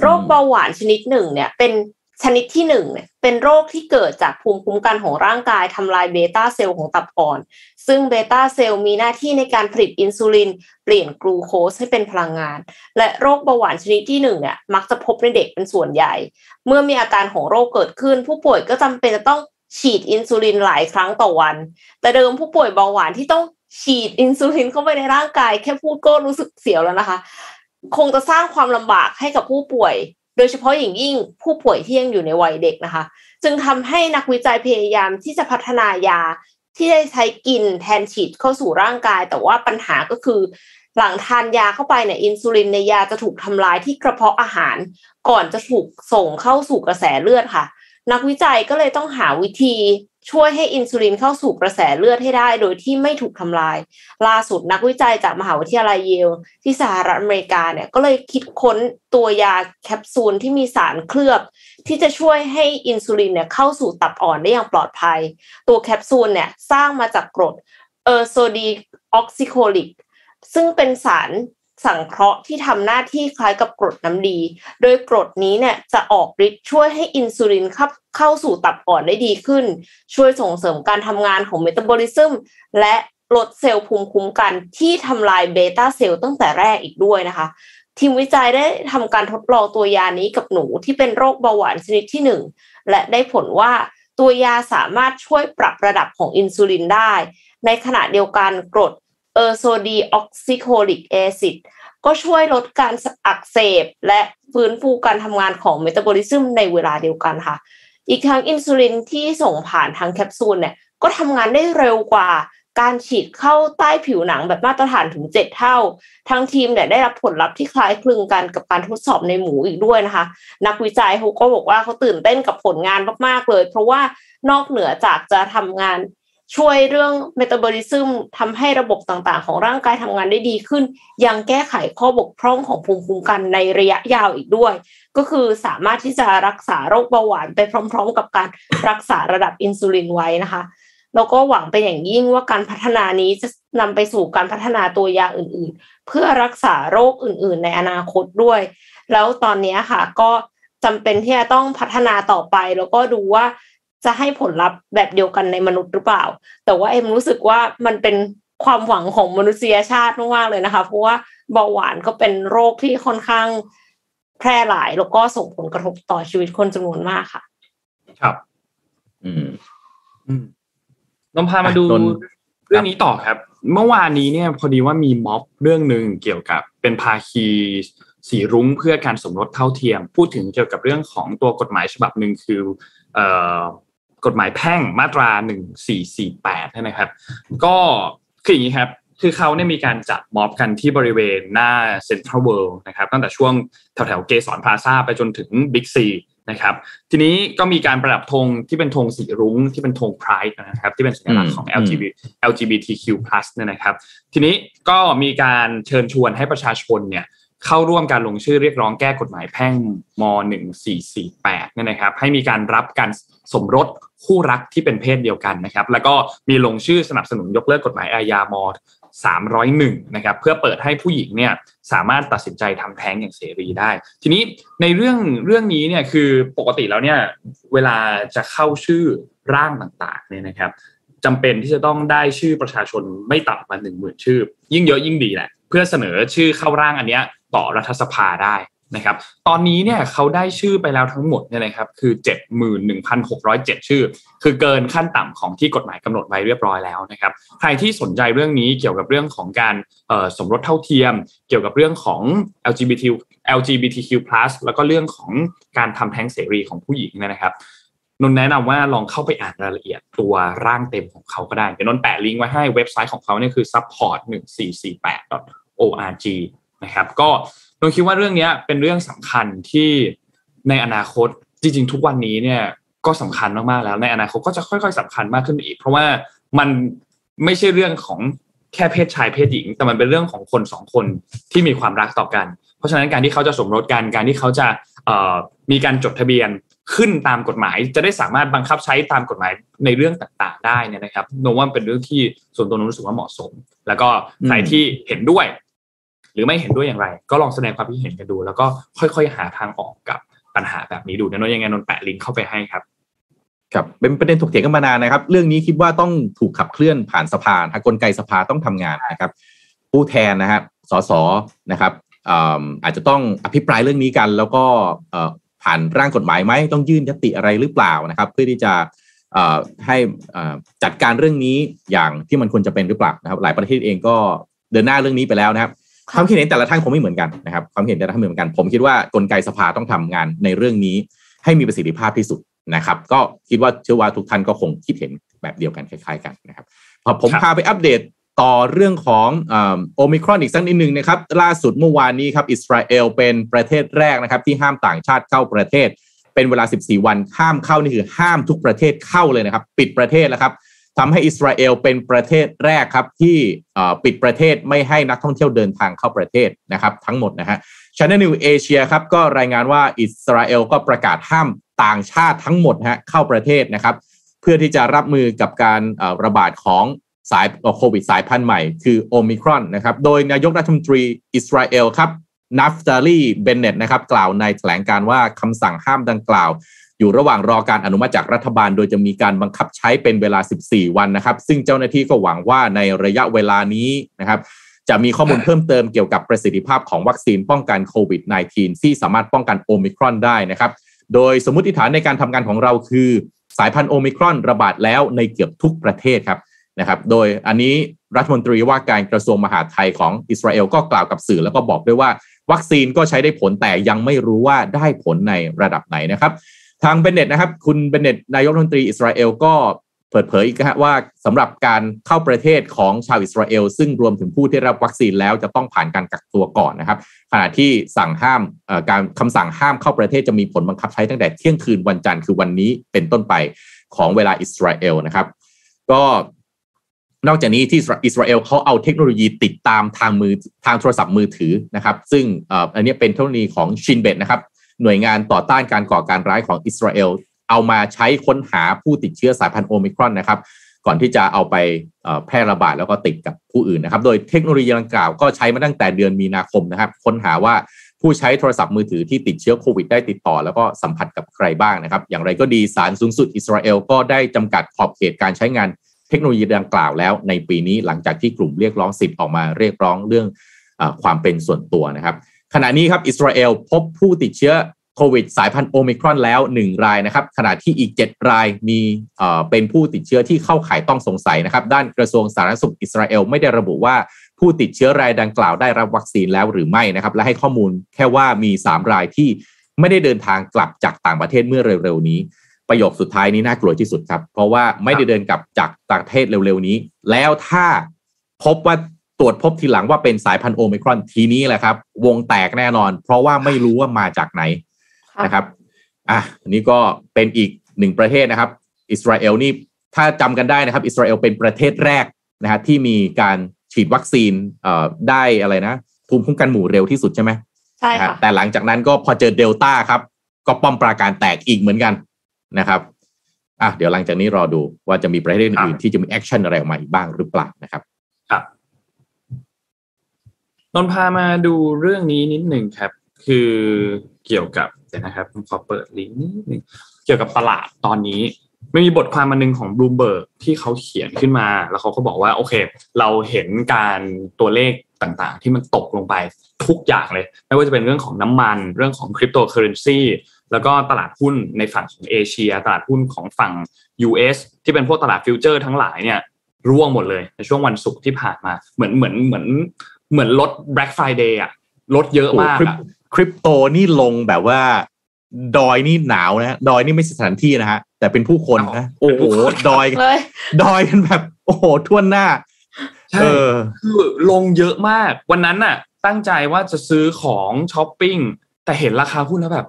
C: โรคเบาหวานชนิดหนึ่งเนี่ยเป็นชนิดที่หนึ่งเนี่ยเป็นโรคที่เกิดจากภูมิคุ้มกันของร่างกายทำลาย beta cell ของตับอ่อน ซึ่ง beta cell มีหน้าที่ในการผลิตอินซูลิน เปลี่ยนกลูโคสให้เป็นพลังงาน และโรคเบาหวานชนิดที่หนึ่งเนี่ยมักจะพบในเด็กเป็นส่วนใหญ่ เมื่อมีอาการของโรคเกิดขึ้น ผู้ป่วยก็จำเป็นจะต้องฉีดอินซูลินหลายครั้งต่อวัน แต่เดิมผู้ป่วยเบาหวานที่ต้องฉีดอินซูลินเข้าไปในร่างกาย แค่พูดก็รู้สึกเสียวแล้วนะคะ คงจะสร้างความลำบากให้กับผู้ป่วย โดยเฉพาะอย่างยิ่งผู้ป่วยที่ยังอยู่ในวัยเด็กนะคะ จึงทำให้นักวิจัยพยายามที่จะพัฒนายา ที่ได้ใช้กินแทนฉีดเข้าสู่ร่างกาย แต่ว่าปัญหาก็คือ หลังทานยาเข้าไปเนี่ยอินซูลินในยาจะถูกทำลายที่กระเพาะอาหาร ก่อนจะถูกส่งเข้าสู่กระแสเลือดค่ะ นักวิจัยก็เลยต้องหาวิธี ช่วยให้อินซูลินเข้าสู่กระแสเลือดให้ได้โดยที่ไม่ถูกทำลาย ล่าสุดนักวิจัยจากมหาวิทยาลัยเยลที่สหรัฐอเมริกาเนี่ยก็เลยคิดค้นตัวยาแคปซูลที่มีสารเคลือบ ที่จะช่วยให้อินซูลินเนี่ยเข้าสู่ตับอ่อนได้อย่างปลอดภัย ตัวแคปซูลเนี่ยสร้างมาจากกรดursodeoxycholic ซึ่งเป็นสาร สังเคราะห์ที่ทำหน้าที่คล้ายกับกรดน้ำดี โดยกรดนี้เนี่ยจะออกฤทธิ์ช่วยให้อินซูลินเข้าเข้าสู่ตับอ่อนได้ดีขึ้น ช่วยส่งเสริมการทำงานของ metabolism และลดเซลล์ภูมิคุ้มกันที่ทำลาย beta cell ตั้งแต่แรกอีกด้วยนะคะ ทีมวิจัยได้ทำการทดลองตัวยานี้กับหนูที่เป็นโรคเบาหวานชนิดที่หนึ่งและได้ผลว่าตัวยาสามารถช่วยปรับระดับของอินซูลินได้ ในขณะเดียวกันกรด ursodeoxycholic acid ก็ช่วยลดการอักเสบ และฟื้นฟูการทำงานของ metabolism ในเวลาเดียวกันค่ะ อีกทั้งอินซูลินที่ส่งผ่านทางแคปซูลเนี่ยก็ทำงานได้เร็วกว่าการฉีดเข้าใต้ผิวหนังแบบมาตรฐานถึง 7 เท่า ทั้งทีมเนี่ยได้รับผลลัพธ์ที่คล้ายคลึงกันกับการทดสอบในหมูอีกด้วยนะคะ นักวิจัยเขาก็บอกว่าเขาตื่นเต้นกับผลงานมาก ๆ เลย เพราะว่านอกเหนือจากจะทำงาน ช่วยเรื่องเมตาบอลิซึมทำให้ระบบต่างๆ ของร่างกายทำงานได้ดีขึ้น ยังแก้ไขข้อบกพร่องของภูมิคุ้มกันในระยะยาวอีกด้วย ก็คือสามารถที่จะรักษาโรคเบาหวานไปพร้อม ๆ กับการรักษาระดับอินซูลินไว้นะคะแล้วก็หวังเป็นอย่างยิ่งว่าการพัฒนานี้จะนำไปสู่การพัฒนาตัวยาอื่นๆ เพื่อรักษาโรคอื่นๆ ในอนาคตด้วย แล้วตอนนี้ค่ะก็จำเป็นที่จะต้องพัฒนาต่อไป แล้วก็ดูว่า จะให้ผลลัพธ์แบบเดียวกันในมนุษย์หรือเปล่า แต่ว่าเอ็มรู้สึกว่ามันเป็นความหวังของมนุษยชาติมากๆเลยนะคะ เพราะว่าเบาหวานก็เป็นโรคที่ค่อนข้างแพร่หลายแล้วก็ส่งผลกระทบต่อชีวิตคนจำนวนมากค่ะ
B: ครับ
D: อืม
B: อืมนมพามาดู
D: นน
B: เรื่องนี้ต่อครับ เมื่อวานนี้เนี่ยพอดีว่ามีม็อบเรื่องหนึ่งเกี่ยวกับเป็นภาคีสีรุ้งเพื่อการสมรสเท่าเทียม พูดถึงเกี่ยวกับเรื่องของตัวกฎหมายฉบับหนึ่งคือเอ่อ กฎหมายแพ่งมาตราหนึ่งสี่สี่แปดนะครับ ก็คืออย่างนี้ครับคือเขาเนี่ยมีการจัดม็อบกันที่บริเวณหน้าเซ็นทรัลเวิลด์นะครับตั้งแต่ช่วงแถวแถวๆเกสรพลาซาไปจนถึงบิ๊กซีนะครับทีนี้ก็มีการประดับธงที่เป็นธงสีรุ้งที่เป็นธงไพร์นะครับที่เป็นสัญลักษณ์ของ
D: อืม
B: LGBT LGBTQ+ เนี่ยนะครับ ทีนี้ก็มีการเชิญชวนให้ประชาชนเนี่ยเข้าร่วมการลงชื่อเรียกร้องแก้กฎหมายแพ่งม 1448 เนี่ยนะครับให้มีการรับการ สมรสคู่รักที่เป็นเพศเดียวกันนะครับ แล้วก็มีลงชื่อสนับสนุนยกเลิกกฎหมายอาญาม301นะครับเพื่อเปิดให้ผู้หญิงเนี่ยสามารถตัดสินใจทำแท้งอย่างเสรีได้ ทีนี้ในเรื่องเรื่องนี้เนี่ยคือปกติแล้วเนี่ยเวลาจะเข้าชื่อร่างต่างๆเนี่ยนะครับจำเป็นที่จะต้องได้ชื่อประชาชนไม่ต่ำกว่าหนึ่งหมื่นชื่อ ยิ่งเยอะยิ่งดีแหละเพื่อเสนอชื่อเข้าร่างอันเนี้ยต่อรัฐสภาได้ นะครับตอนนี้เนี่ยเขาได้ชื่อไปแล้วทั้งหมดเนี่ยนะครับคือ 71,607 ชื่อ คือเกินขั้นต่ำของที่กฎหมายกำหนดไว้เรียบร้อยแล้วนะครับใครที่สนใจเรื่องนี้เกี่ยวกับเรื่องของการสมรสเท่าเทียม เกี่ยวกับเรื่องของ LGBT LGBTQ+ แล้วก็เรื่องของการทำแท้งเสรีของผู้หญิงเนยนะครับนนแนะนำว่าลองเข้าไปอ่านรายละเอียดตัวร่างเต็มของเขาก็ได้เดี๋ยวนนแปะลิงก์ไว้ให้เว็บไซต์ของเขาเนี่ยคือ support 1 4 4 8 org นะครับก็ นนคิดว่าเรื่องนี้เป็นเรื่องสำคัญที่ในอนาคตจริง ๆ ทุกวันนี้เนี่ยก็สำคัญมากๆแล้วในอนาคตก็จะค่อย ๆสำคัญมากขึ้นอีก เพราะว่ามันไม่ใช่เรื่องของแค่เพศชายเพศหญิง แต่มันเป็นเรื่องของคนสองคนที่มีความรักต่อกัน เพราะฉะนั้นการที่เขาจะสมรสกันการที่เขาจะมีการจดทะเบียนขึ้นตามกฎหมาย จะได้สามารถบังคับใช้ตามกฎหมายในเรื่องต่างๆ ได้นี่นะครับโนว่าเป็นเรื่องที่ส่วนตัวโนรู้สึกว่าเหมาะสม แล้วก็ใครที่เห็นด้วย หรือไม่เห็นด้วยอย่างไร ก็ลองแสดงความคิดเห็นกันดู แล้วก็ค่อยๆ หาทางออกกับปัญหาแบบนี้ดูเดี๋ยวนนยังไงนนท์แปะลิงก์เข้าไปให้ครับ
D: ครับเป็นประเด็นถกเถียงกันมานานนะครับ เรื่องนี้คิดว่าต้องถูกขับเคลื่อนผ่านสภาทางกลไกสภาต้องทำงานนะครับ ผู้แทนนะครับสสนะครับอาจจะต้องอภิปรายเรื่องนี้กัน แล้วก็ผ่านร่างกฎหมายไหมต้องยื่นยติอะไรหรือเปล่านะครับ เพื่อที่จะให้จัดการเรื่องนี้อย่างที่มันควรจะเป็นหรือเปล่านะครับ หลายประเทศเองก็เดินหน้าเรื่องนี้ไปแล้วนะครับ ความคิดเห็นแต่ละท่านคงไม่เหมือนกันนะครับความคิดเห็นแต่ละท่านไม่เหมือนกัน ผมคิดว่ากลไกสภาต้องทำงานในเรื่องนี้ให้มีประสิทธิภาพที่สุดนะครับ ก็คิดว่าเชื่อว่าทุกท่านก็คงคิดเห็นแบบเดียวกันคล้ายๆกันนะครับพอผมพาไปอัปเดตต่อเรื่องของโอมิครอนอีกสักนิดหนึ่งนะครับ ล่าสุดเมื่อวานนี้ครับอิสราเอลเป็นประเทศแรกนะครับ ที่ห้ามต่างชาติเข้าประเทศ เป็นเวลา 14 วันห้ามเข้านี่คือห้ามทุกประเทศเข้าเลยนะครับ ปิดประเทศแล้วครับ ทำให้อิสราเอลเป็นประเทศแรกครับที่ปิดประเทศไม่ให้นักท่องเที่ยวเดินทางเข้าประเทศนะครับทั้งหมดนะฮะ Channel News Asia ครับก็รายงานว่าอิสราเอลก็ประกาศห้ามต่างชาติทั้งหมดฮะเข้าประเทศนะครับ เพื่อที่จะรับมือกับการระบาดของสายโควิดสายพันธุ์ใหม่ คือโอมิครอนนะครับโดยนายกรัฐมนตรีอิสราเอลครับนัฟตาลีเบนเนตนะครับกล่าวในแถลงการว่าคำสั่งห้ามดังกล่าว อยู่ระหว่างรอการอนุมัติจากรัฐบาล โดยจะมีการบังคับใช้เป็นเวลา 14 วันนะครับ ซึ่งเจ้าหน้าที่ก็หวังว่าในระยะเวลานี้นะครับ จะมีข้อมูลเพิ่มเติมเกี่ยวกับประสิทธิภาพของวัคซีนป้องกันโควิด -19 ที่สามารถป้องกันโอมิครอนได้นะครับ โดยสมมติฐานในการทำงานของเราคือ สายพันธุ์โอมิครอนระบาดแล้วในเกือบทุกประเทศครับนะครับ โดยอันนี้รัฐมนตรีว่าการกระทรวงมหาดไทยของอิสราเอลก็กล่าวกับสื่อแล้วก็บอกด้วยว่า วัคซีนก็ใช้ได้ผลแต่ยังไม่รู้ว่าได้ผลในระดับไหนนะครับ ทางเบนเน็ตนะครับ คุณเบนเน็ตนายกรัฐมนตรีอิสราเอลก็เปิดเผยอีกนฮะว่าสำหรับการเข้าประเทศของชาวอิสราเอล ซึ่งรวมถึงผู้ที่รับวัคซีนแล้วจะต้องผ่านการกักตัวก่อนนะครับขณะที่สั่งห้ามการคำสั่งห้ามเข้าประเทศจะมีผลบังคับใช้ตั้งแต่เที่ยงคืนวันจันทร์คือวันนี้เป็นต้นไปของเวลาอิสราเอลนะครับ ก็นอกจากนี้ที่อิสราเอลเขาเอาเทคโนโลยีติดตามทางมือทางโทรศัพท์มือถือนะครับ ซึ่งอันนี้เป็นเทคโนโลยีของชินเบตนะครับ หน่วยงานต่อต้านการก่อการร้ายของอิสราเอลเอามาใช้ค้นหาผู้ติดเชื้อสายพันธุ์โอมิครอนนะครับ ก่อนที่จะเอาไปแพร่ระบาดแล้วก็ติดกับผู้อื่นนะครับ โดยเทคโนโลยีดังกล่าวก็ใช้มาตั้งแต่เดือนมีนาคมนะครับ ค้นหาว่าผู้ใช้โทรศัพท์มือถือที่ติดเชื้อโควิดได้ติดต่อ แล้วก็สัมผัสกับใครบ้างนะครับ อย่างไรก็ดีศาลสูงสุดอิสราเอลก็ได้จำกัดขอบเขตการใช้งานเทคโนโลยีดังกล่าวแล้ว ในปีนี้หลังจากที่กลุ่มเรียกร้องสิทธิ์ออกมาเรียกร้องเรื่องอความเป็นส่วนตัวนะครับ ขณะนี้ครับอิสราเอลพบผู้ติดเชื้อโควิดสายพันธุ์โอมิครอนแล้ว 1 รายนะครับขณะที่อีก 7 รายมีเป็นผู้ติดเชื้อที่เข้าข่ายต้องสงสัยนะครับ ด้านกระทรวงสาธารณสุขอิสราเอลไม่ได้ระบุว่าผู้ติดเชื้อรายดังกล่าวได้รับวัคซีนแล้วหรือไม่นะครับ และให้ข้อมูลแค่ว่ามี 3 รายที่ไม่ได้เดินทางกลับจากต่างประเทศเมื่อเร็วๆนี้ ประโยคสุดท้ายนี้น่ากลัวที่สุดครับ เพราะว่าไม่ได้เดินกลับจากต่างประเทศเร็วๆนี้ แล้วถ้าพบว่า ตรวจพบทีหลังว่าเป็นสายพันธุ์โอมิครอนทีนี้แหละครับ วงแตกแน่นอน เพราะว่าไม่รู้ว่ามาจากไหนนะครับอะอันนี้ก็เป็นอีกหนึ่งประเทศนะครับ อิสราเอลนี่ถ้าจำกันได้นะครับ อิสราเอลเป็นประเทศแรกนะฮะที่มีการฉีดวัคซีนเอ่อได้อะไรนะภูมิคุ้มกันหมู่เร็วที่สุดใช่ไหม
C: ใช่ค่ะ
D: แต่หลังจากนั้นก็พอเจอเดลต้าครับ ก็ป้อมปราการแตกอีกเหมือนกันนะครับอะเดี๋ยวหลังจากนี้รอดูว่าจะมีประเทศอื่นๆที่จะมี action อะไรออกมาอีกบ้างหรือเปล่านะครับ
B: ครับ นนท์พามาดูเรื่องนี้นิดหนึ่งครับ คือเกี่ยวกับเดี๋ยวนะครับผมขอเปิดลิงก์นิดหนึ่งเกี่ยวกับตลาดตอนนี้มันมีบทความมาหนึ่งของบลูเบิร์กที่เขาเขียนขึ้นมา แล้วเขาก็บอกว่าโอเค เราเห็นการตัวเลขต่างๆ ที่มันตกลงไปทุกอย่างเลย ไม่ว่าจะเป็นเรื่องของน้ำมัน เรื่องของคริปโตเคอเรนซีแล้วก็ตลาดหุ้นในฝั่งของเอเชีย ตลาดหุ้นของฝั่ง US ที่เป็นพวกตลาดฟิวเจอร์ทั้งหลายเนี่ยร่วงหมดเลยในช่วงวันศุกร์ที่ผ่านมา เหมือนเหมือนเหมือน เหมือนลด Black Friday อะลดเยอะมากอะ
D: คริปโตนี่ลงแบบว่า ดอยนี่หนาวนะดอยนี่ไม่ใช่สถานที่นะฮะ แต่เป็นผู้คนนะโอ้โหดอย
C: เลย
D: ดอยกันแบบ โอ้โหท่วนหน้า
B: ใช่
D: เออ
B: คือลงเยอะมาก วันนั้นน่ะ ตั้งใจว่าจะซื้อของช้อปปิ้งแต่เห็นราคาหุ้นแล้วแบบ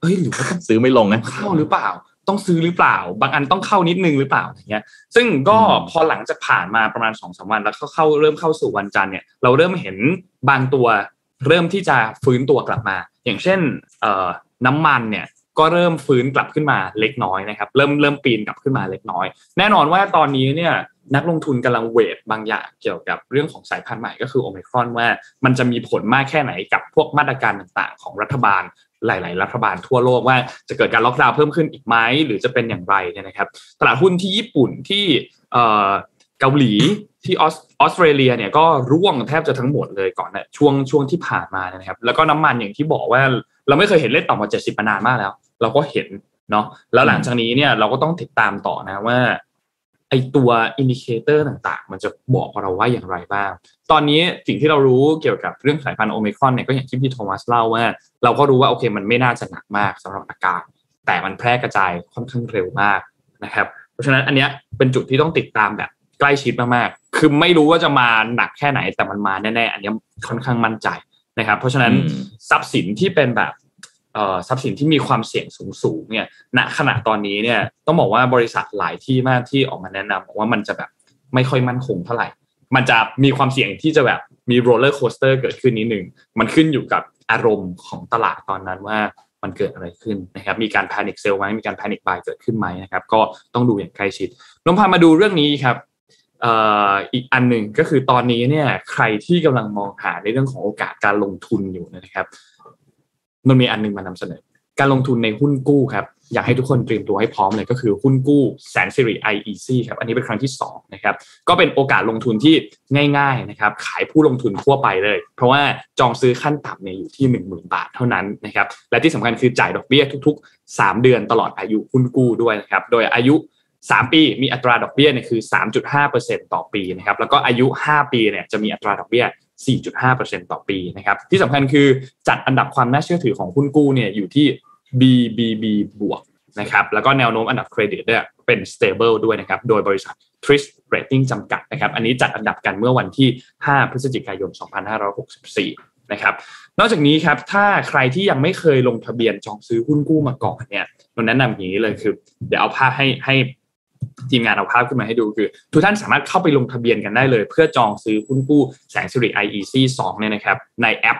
B: เอ้ยหรือว่าต้อง
D: ซื้อไม่ลงนะ
B: เข้าหรือเปล่า ต้องซื้อหรือเปล่า บางอันต้องเข้านิดนึงหรือเปล่าอย่างเงี้ย ซึ่งก็
D: อืม
B: พอหลังจากผ่านมาประมาณสองสามวันแล้วเข้าเข้าเริ่มเข้าสู่วันจันทร์เนี่ยเราเริ่มเห็นบางตัวเริ่มที่จะฟื้นตัวกลับมา อย่างเช่นเอ่อน้ำมันเนี่ยก็เริ่มฟื้นกลับขึ้นมาเล็กน้อยนะครับ เริ่มเริ่มปีนกลับขึ้นมาเล็กน้อย แน่นอนว่าตอนนี้เนี่ยนักลงทุนกำลังเวทบางอย่างเกี่ยวกับเรื่องของสายพันธุ์ใหม่ก็คือโอมิครอนว่ามันจะมีผลมากแค่ไหนกับพวกมาตรการต่างๆ ของรัฐบาล หลาย ๆ รัฐบาลทั่วโลกว่าจะเกิดการล็อกดาวน์เพิ่มขึ้นอีกไหมหรือจะเป็นอย่างไรเนี่ยนะครับ ตลาดหุ้นที่ญี่ปุ่นที่เกาหลีที่ออสเตรเลียเนี่ยก็ร่วงแทบจะทั้งหมดเลยก่อนนะช่วงช่วงที่ผ่านมานะครับ แล้วก็น้ำมันอย่างที่บอกว่าเราไม่เคยเห็นเลขต่ำกว่าเจ็ดสิบมานานมากแล้ว เราก็เห็นเนาะแล้วหลังจากนี้เนี่ยเราก็ต้องติดตามต่อนะว่า ไอตัว indicator ต่างๆ มันจะบอกเราว่าอย่างไรบ้าง ตอนนี้สิ่งที่เรารู้เกี่ยวกับเรื่องสายพันธุ์โอมิครอนเนี่ยก็อย่างที่พี่โทมัสเล่าว่า เราก็รู้ว่าโอเคมันไม่น่าจะหนักมากสำหรับอาการ แต่มันแพร่กระจายค่อนข้างเร็วมากนะครับ เพราะฉะนั้นอันเนี้ยเป็นจุดที่ต้องติดตามแบบใกล้ชิดมากๆ คือไม่รู้ว่าจะมาหนักแค่ไหนแต่มันมาแน่ๆ อันเนี้ยค่อนข้างมั่นใจนะครับ เพราะฉะนั้น
D: อืม
B: ทรัพย์สินที่เป็นแบบเอ่อ ทรัพย์สินที่มีความเสี่ยงสูงๆเนี่ยณขณะตอนนี้เนี่ยต้องบอกว่าบริษัทหลายที่มากที่ออกมาแนะนำบอกว่ามันจะแบบไม่ค่อยมั่นคงเท่าไหร่ มันจะมีความเสี่ยงที่จะแบบมี roller coaster เกิดขึ้นนิดหนึ่งมันขึ้นอยู่กับอารมณ์ของตลาดตอนนั้นว่ามันเกิดอะไรขึ้นนะครับมีการ panic sell ไหมมีการ panic buy เกิดขึ้นไหมนะครับก็ต้องดูอย่างใกล้ชิดน้อมพามาดูเรื่องนี้ครับอีกอันหนึ่งก็คือตอนนี้เนี่ยใครที่กำลังมองหาในเรื่องของโอกาสการลงทุนอยู่นะครับ มันมีอันหนึงมานำเสนอ การลงทุนในหุ้นกู้ครับอยากให้ทุกคนเตรียมตัวให้พร้อมเลยก็คือหุ้นกู้แสนสิริ IEC ครับอันนี้เป็นครั้งที่2นะครับก็เป็นโอกาสลงทุนที่ง่ายๆนะครับขายผู้ลงทุนทั่วไปเลย เพราะว่าจองซื้อขั้นต่ำเนี่ยอยู่ที่ 1 0,000 บาทเท่านั้นนะครับและที่สำคัญคือจ่ายดอกเบี้ยทุก ๆ 3 เดือนตลอดอายุหุ้นกู้ด้วยนะครับโดยอายุ 3 ปีมีอัตราดอกเบี้ยเนี่ยคือ 3.5%ต่อปีนะครับแล้วก็อายุ 5 ปีเนี่ยจะมีอัตราดอกเบี้ย 4.5%ต่อปีนะครับที่สำคัญคือจัดอันดับความน่าเชื่อถือของหุ้นกู้เนี่ยอยู่ที่ BBB บวกนะครับแล้วก็แนวโน้มอันดับเครดิตเนี่ยเป็น stable ด้วยนะครับโดยบริษัท Tris Rating จำกัดนะครับอันนี้จัดอันดับกันเมื่อวันที่ 5 พฤศจิกายน 2564 นะครับนอกจากนี้ครับถ้าใครที่ยังไม่เคยลงทะเบียนจองซื้อหุ้นกู้มาก่อนเนี่ยเราแนะนำอย่างนี้เลยคือ เดี๋ยวเอาภาพให้ให้ ทีมงานเอาภาพขึ้นมาให้ดูคือ ทุกท่านสามารถเข้าไปลงทะเบียนกันได้เลย เพื่อจองซื้อหุ้นกู้แสงสิริ IEC 2เนี่ยนะครับในแอป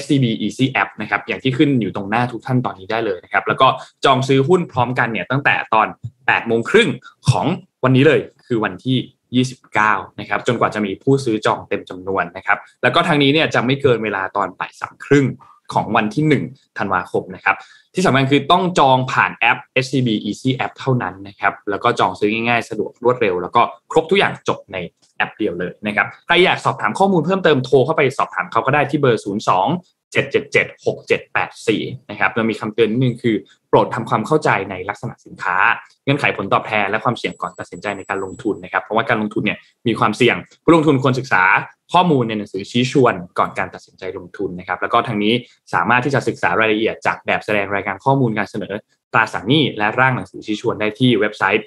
B: SCB Easy App นะครับอย่างที่ขึ้นอยู่ตรงหน้าทุกท่านตอนนี้ได้เลยนะครับแล้วก็จองซื้อหุ้นพร้อมกันเนี่ยตั้งแต่ตอน8โมงครึ่งของวันนี้เลยคือวันที่ 29 นะครับจนกว่าจะมีผู้ซื้อจองเต็มจำนวนนะครับแล้วก็ทางนี้เนี่ยจะไม่เกินเวลาตอนบ่ายสามครึ่งของวันที่ 1 ธันวาคมนะครับที่สำคัญคือต้องจองผ่านแอป SCB Easy App เท่านั้นนะครับ แล้วก็จองซื้อง่ายๆ สะดวกรวดเร็ว แล้วก็ครบทุกอย่างจบในแอปเดียวเลยนะครับ ใครอยากสอบถามข้อมูลเพิ่มเติมโทรเข้าไปสอบถามเขาก็ได้ที่เบอร์ 02 7776784นะครับเรามีคำเตือนนิดนึงคือ โปรดทำความเข้าใจในลักษณะสินค้า เงื่อนไขผลตอบแทนและความเสี่ยงก่อนตัดสินใจในการลงทุนนะครับ เพราะว่าการลงทุนเนี่ยมีความเสี่ยง ผู้ลงทุนควรศึกษาข้อมูลในหนังสือชี้ชวนก่อนการตัดสินใจลงทุนนะครับ แล้วก็ทางนี้สามารถที่จะศึกษารายละเอียดจากแบบแสดงรายการข้อมูลการเสนอตราสารหนี้และร่างหนังสือชี้ชวนได้ที่เว็บไซต์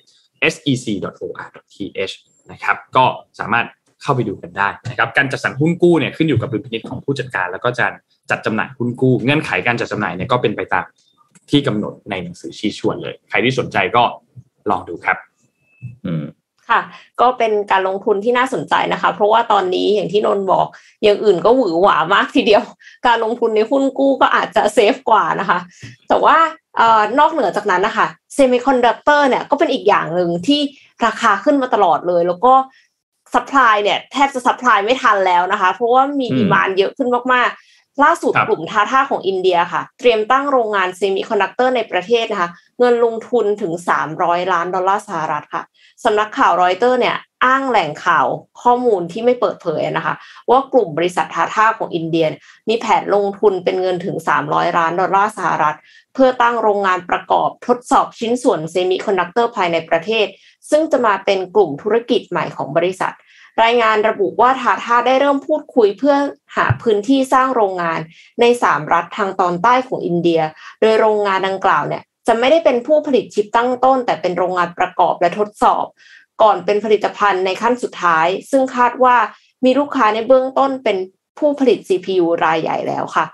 B: sec.or.th นะครับก็สามารถเข้าไปดูกันได้นะครับการจัดสรรหุ้นกู้เนี่ยขึ้นอยู่กับดุลพินิจของผู้จัดการแล้วก็จะ จัดจำหน่ายหุ้นกู้เงื่อนไขการจัดจำหน่ายเนี่ยก็เป็นไปตามที่กำหนดในหนังสือชี้ชวนเลย ใครที่สนใจก็ลองดูครับ
D: อืม
C: ค่ะ ก็เป็นการลงทุนที่น่าสนใจนะคะ เพราะว่าตอนนี้อย่างที่นนท์บอก อย่างอื่นก็หวือหวามากทีเดียว การลงทุนในหุ้นกู้ก็อาจจะ safe กว่านะคะ แต่ว่าเอ่อนอกเหนือจากนั้นนะคะเซมิคอนดักเตอร์เนี่ยก็เป็นอีกอย่างหนึ่งที่ราคาขึ้นมาตลอดเลย แล้วก็supply เนี่ยแทบจะ supply ไม่ทันแล้วนะคะ เพราะว่ามี
D: อืม
C: demand เยอะขึ้นมากๆ ล่าสุด
B: ค่ะ
C: กลุ่มทาท่าของอินเดียค่ะ เตรียมตั้งโรงงานเซมิคอนดักเตอร์ในประเทศนะคะ เงินลงทุนถึง 300 ล้านดอลลาร์สหรัฐค่ะสำนักข่าวรอยเตอร์เนี่ยอ้างแหล่งข่าวข้อมูลที่ไม่เปิดเผยนะคะ ว่ากลุ่มบริษัททาท่าของอินเดีย มีแผนลงทุนเป็นเงินถึง 300 ล้านดอลลาร์สหรัฐ เพื่อตั้งโรงงานประกอบทดสอบชิ้นส่วนเซมิคอนดักเตอร์ภายในประเทศ ซึ่งจะมาเป็นกลุ่มธุรกิจใหม่ของบริษัท รายงานระบุว่าทาท่าได้เริ่มพูดคุยเพื่อหาพื้นที่สร้างโรงงานใน3รัฐทางตอนใต้ของอินเดีย โดยโรงงานดังกล่าวเนี่ยจะไม่ได้เป็นผู้ผลิตชิปตั้งต้น แต่เป็นโรงงานประกอบและทดสอบ ก่อนเป็นผลิตภัณฑ์ในขั้นสุดท้าย ซึ่งคาดว่ามีลูกค้าในเบื้องต้นเป็นผู้ผลิต CPU รายใหญ่แล้วค่ะ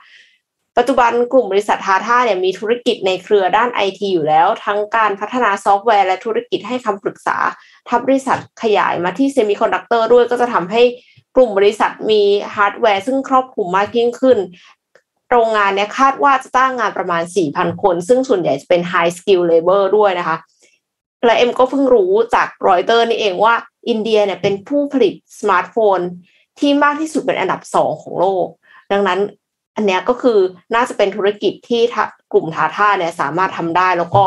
C: ปัจจุบันกลุ่มบริษัททาท่าเนี่ยมีธุรกิจในเครือด้านไอทีอยู่แล้ว ทั้งการพัฒนาซอฟต์แวร์และธุรกิจให้คำปรึกษา ถ้าบริษัทขยายมาที่เซมิคอนดักเตอร์ด้วยก็จะทำให้กลุ่มบริษัทมีฮาร์ดแวร์ซึ่งครอบคลุมมากยิ่งขึ้น โรงงานเนี่ยคาดว่าจะจ้างงานประมาณ 4,000 คน ซึ่งส่วนใหญ่จะเป็น High Skill Labor ด้วยนะคะ และเอ็มก็เพิ่งรู้จากรอยเตอร์นี่เองว่าอินเดียเนี่ยเป็นผู้ผลิตสมาร์ทโฟนที่มากที่สุดเป็นอันดับสองของโลก ดังนั้นอันนี้ก็คือน่าจะเป็นธุรกิจที่กลุ่มทาท่าเนี่ยสามารถทำได้แล้วก็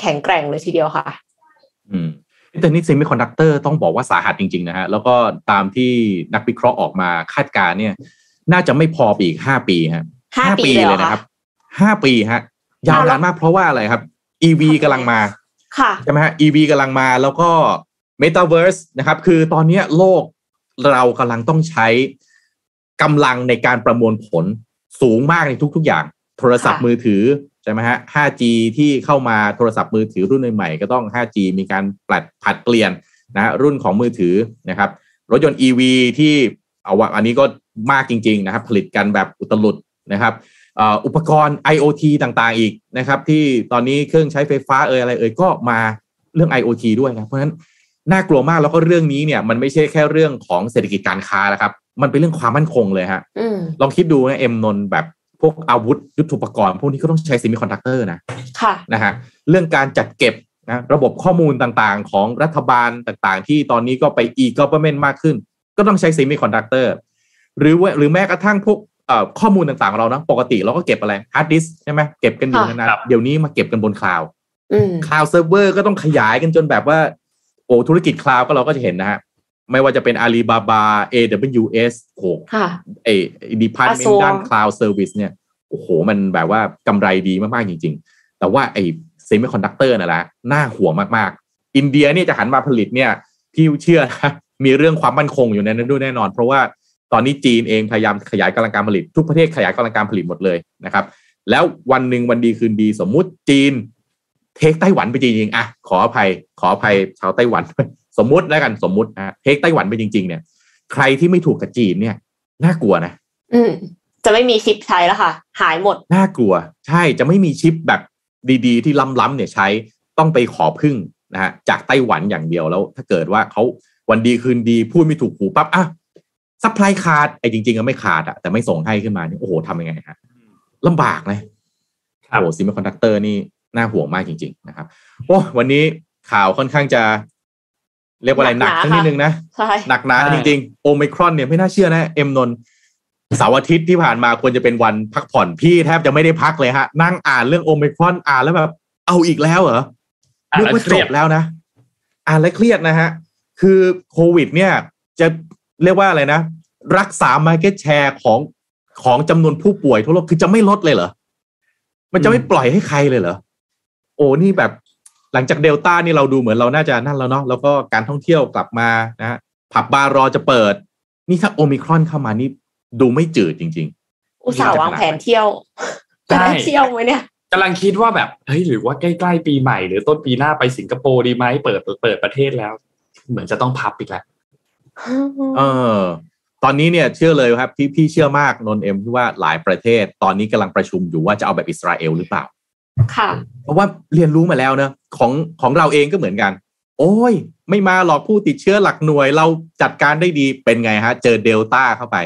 C: แข็งแกร่งเลยทีเดียวค่ะ
D: อืม แต่นี่เซมิคอนดักเตอร์ต้องบอกว่าสาหัสจริงๆนะฮะแล้วก็ตามที่นักวิเคราะห์ออกมาคาดการณ์เนี่ย น่าจะไม่พอไปอีกห้าปีฮะ
C: ห้าปีเลยเหรอคะ
D: นะครับห้าปีฮะ ยาวนานมากเพราะว่าอะไรครับ EV กำลังมา
C: ค่ะ
D: ใช่ไหมฮะ EV กำลังมาแล้วก็ Metaverse นะครับ คือตอนเนี้ยโลกเรากำลังต้องใช้กำลังในการประมวลผลสูงมากในทุก ๆ อย่าง โทรศัพท์
C: ค่ะ
D: มือถือ ใช่ไหมฮะ 5G ที่เข้ามาโทรศัพท์มือถือรุ่นใหม่ๆก็ต้อง 5G มีการปรับผัดเปลี่ยนนะฮะรุ่นของมือถือนะครับ รถยนต์ EV ที่เอาว่าอันนี้ก็มากจริงๆนะครับ ผลิตกันแบบอุตลุดนะครับเอ่ออุปกรณ์ IoT ต่างๆอีกนะครับ ที่ตอนนี้เครื่องใช้ไฟฟ้าเอ่ยอะไรเอ่ยก็มาเรื่อง IoT ด้วยนะเพราะฉะนั้นน่ากลัวมากแล้วก็เรื่องนี้เนี่ย มันไม่ใช่แค่เรื่องของเศรษฐกิจการค้าแล้วครับ มันเป็นเรื่องความมั่นคงเลยฮะ
C: อืม
D: ลองคิดดูนะเอ็มนนท์แบบพ วกอาวุธยุทโธปกรณ์พวกนี้ก็ต้องใช้เซมิคอนดักเตอร์นะ
C: ค่ะ
D: นะฮะเรื่องการจัดเก็บนะระบบข้อมูลต่างๆ ของรัฐบาลต่างๆ ที่ตอนนี้ก็ไป e-government มากขึ้น ก็ต้องใช้เซมิคอนดักเตอร์หรือว่าหรือแม้กระทั่งพวกเอ่อข้อมูลต่างๆของเรานะปกติเราก็เก็บอะไรฮาร์ดดิสก์ใช่ไหมเก็บกันอยู่
C: ค่ะ
D: นานๆเดี๋ยวนี้มาเก็บกันบนคลาวด์
C: อืม
D: คลาวด์เซิร์ฟเวอร์ก็ต้องขยายกันจนแบบว่าโอ้ธุรกิจคลาวด์ก็เราก็จะเห็นนะฮะ ไม่ว่าจะเป็น Alibaba AWS โอ้
C: ค่ะ
D: เอดีพาร์ตเมน
C: กระทรวง
D: ด้าน cloud service เนี่ยโอ้โห มันแบบว่ากำไรดีมากๆจริง ๆ แต่ว่าไอ้เซมิคอนดักเตอร์นั่นแหละน่าห่วงมากๆ อินเดียเนี่ยจะหันมาผลิตเนี่ยพี่เชื่อนะมีเรื่องความมั่นคงอยู่ในนั้นด้วยแน่นอน เพราะว่าตอนนี้จีนเองพยายามขยายกำลังการผลิต ทุกประเทศขยายกำลังการผลิตหมดเลยนะครับ แล้ววันหนึ่งวันดีคืนดีสมมุติจีน take ไต้หวันไปจริงๆอะขออภัยขออภัยชาวไต้หวัน สมมุติแล้วกันสมมุตินะ take ไต้หวันไปจริง ๆ เนี่ย ใครที่ไม่ถูกกับจีนเนี่ยน่ากลัวนะ
C: อืมจะไม่มีชิปใช้แล้วค่ะ หายหมด
D: น่ากลัว ใช่จะไม่มีชิปแบบดีๆ ที่ล้ำๆเนี่ยใช้ต้องไปขอพึ่งนะฮะจากไต้หวันอย่างเดียวแล้ว ถ้าเกิดว่าเขาวันดีคืนดีพูดไม่ถูกหูปั๊บอะ supply ขาดไอ้จริงๆก็ไม่ขาดอะแต่ไม่ส่งให้ขึ้นมาเนี่ยโอ้โหทำยังไงฮะลำบากเลย
B: ครับ
D: โอ้เซมิคอนดักเตอร์นี่น่าห่วงมากจริง ๆ นะครับโอ้วันนี้ข่าวค่อนข้างจะ เรียกว่าอะไรห
C: หนั
D: นัก
C: กหนา
D: ทั้งนิดนึงนะ
C: ใช่
D: หนักหนา
B: ใช่
D: จริงๆโอมิครอนเนี่ยไม่น่าเชื่อนะ เอ็มนนท์เสาร์อาทิตย์ที่ผ่านมาควรจะเป็นวันพักผ่อนพี่แทบจะไม่ได้พักเลยฮะ นั่งอ่านเรื่องโอมิครอนอ่านแล้วแบบเอาอีกแล้วเหรอ
B: อ่าน
D: นึก
B: แล้วเครียด นึกว่าจบ
D: แล้วนะ อ่านแล้วเครียดนะฮะ คือโควิด เนี่ย จะเรียกว่าอะไรนะ รักษา Market Share ของของจำนวนผู้ป่วยทั่วโลกคือจะไม่ลดเลยเหรอ มันจะไม่ปล่อยให้ใครเลยเหรอ โอ้นี่แบบ หลังจากเดลต้านี่เราดูเหมือนเราน่าจะนั่นแล้วเนาะแล้วก็การท่องเที่ยวกลับมานะฮะผับบาร์รอจะเปิด นี่ถ้าโอมิครอนเข้ามานี่ดูไม่จืดจริง
C: อุตส่าห์วางแผนเที่ยวจะได้เที่ยวไหมเนี่ย
B: กำลังคิดว่าแบบเฮ้ยหรือว่าใกล้ๆปีใหม่หรือต้นปีหน้าไปสิงคโปร์ดีไหมเปิดเปิดประเทศแล้ว เหมือนจะต้องพับอีกแล้ว
D: ๆเออ ตอนนี้เนี่ยเชื่อเลยครับที่พี่เชื่อมากนนเอ็มที่ว่าหลายประเทศ ตอนนี้กำลังประชุมอยู่ว่าจะเอาแบบอิสราเอลหรือเปล่า
C: ค่ะ
D: เพราะว่าเรียนรู้มาแล้วเนอะของของเราเองก็เหมือนกัน โอ้ย ไม่มาหรอกผู้ติดเชื้อหลักหน่วย เราจัดการได้ดีเป็นไงฮะ เจอเดลต้าเข้าไป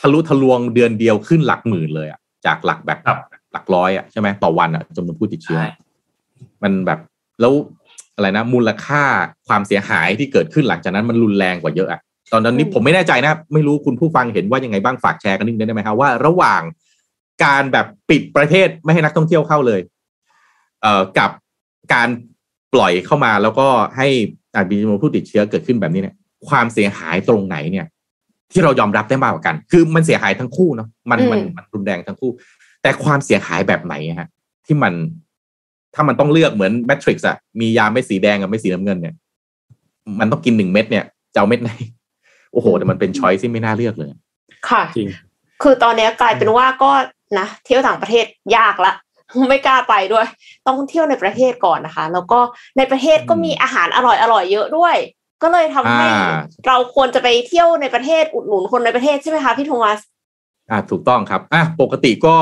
D: ทะลุทะลวงเดือนเดียวขึ้นหลักหมื่นเลยอะจากหลักแบบ
B: ครับ
D: หลักร้อยอะใช่ไหมต่อวันอะจำนวนผู้ติดเชื้อ
B: ใช่
D: มันแบบแล้วอะไรนะมูลค่าความเสียหายที่เกิดขึ้นหลังจากนั้นมันรุนแรงกว่าเยอะอะตอนนั้นนี้
C: อืม
D: ผมไม่แน่ใจนะ ไม่รู้คุณผู้ฟังเห็นว่ายังไงบ้างฝากแชร์กันนิดนึงได้ไหมครับว่าระหว่าง การแบบปิดประเทศไม่ให้นักท่องเที่ยวเข้าเลย เอ่อกับการปล่อยเข้ามาแล้วก็ให้อาจมีจำนวนผู้ติดเชื้อเกิดขึ้นแบบนี้เนี่ย ความเสียหายตรงไหนเนี่ย ที่เรายอมรับได้มากกว่ากัน คือมันเสียหายทั้งคู่เนาะมันมัน
C: อืม
D: มันรุนแรงทั้งคู่ แต่ความเสียหายแบบไหนอะฮะ ที่มันถ้ามันต้องเลือกเหมือนแมทริกซ์อะมียาไม่สีแดงกับไม่สีน้ำเงินเนี่ย มันต้องกินหนึ่งเม็ดเนี่ยจะเอาเม็ดไหน โอ้โห แต่มันเป็นช้อยที่ไม่น่าเลือกเลย
C: ค่ะ
B: จริง
C: คือตอนเนี้ยกลายเป็นว่าก็ นะเที่ยวต่างประเทศยากละไม่กล้าไปด้วย ต้องเที่ยวในประเทศก่อนนะคะ แล้วก็ในประเทศก็มีอาหารอร่อยอร่อยๆเยอะด้วย ก็เลยทำให้
D: อ่า
C: เราควรจะไปเที่ยวในประเทศอุดหนุนคนในประเทศใช่ไหมคะพี่โทมัส
D: อ่าถูกต้องครับอะปกติก็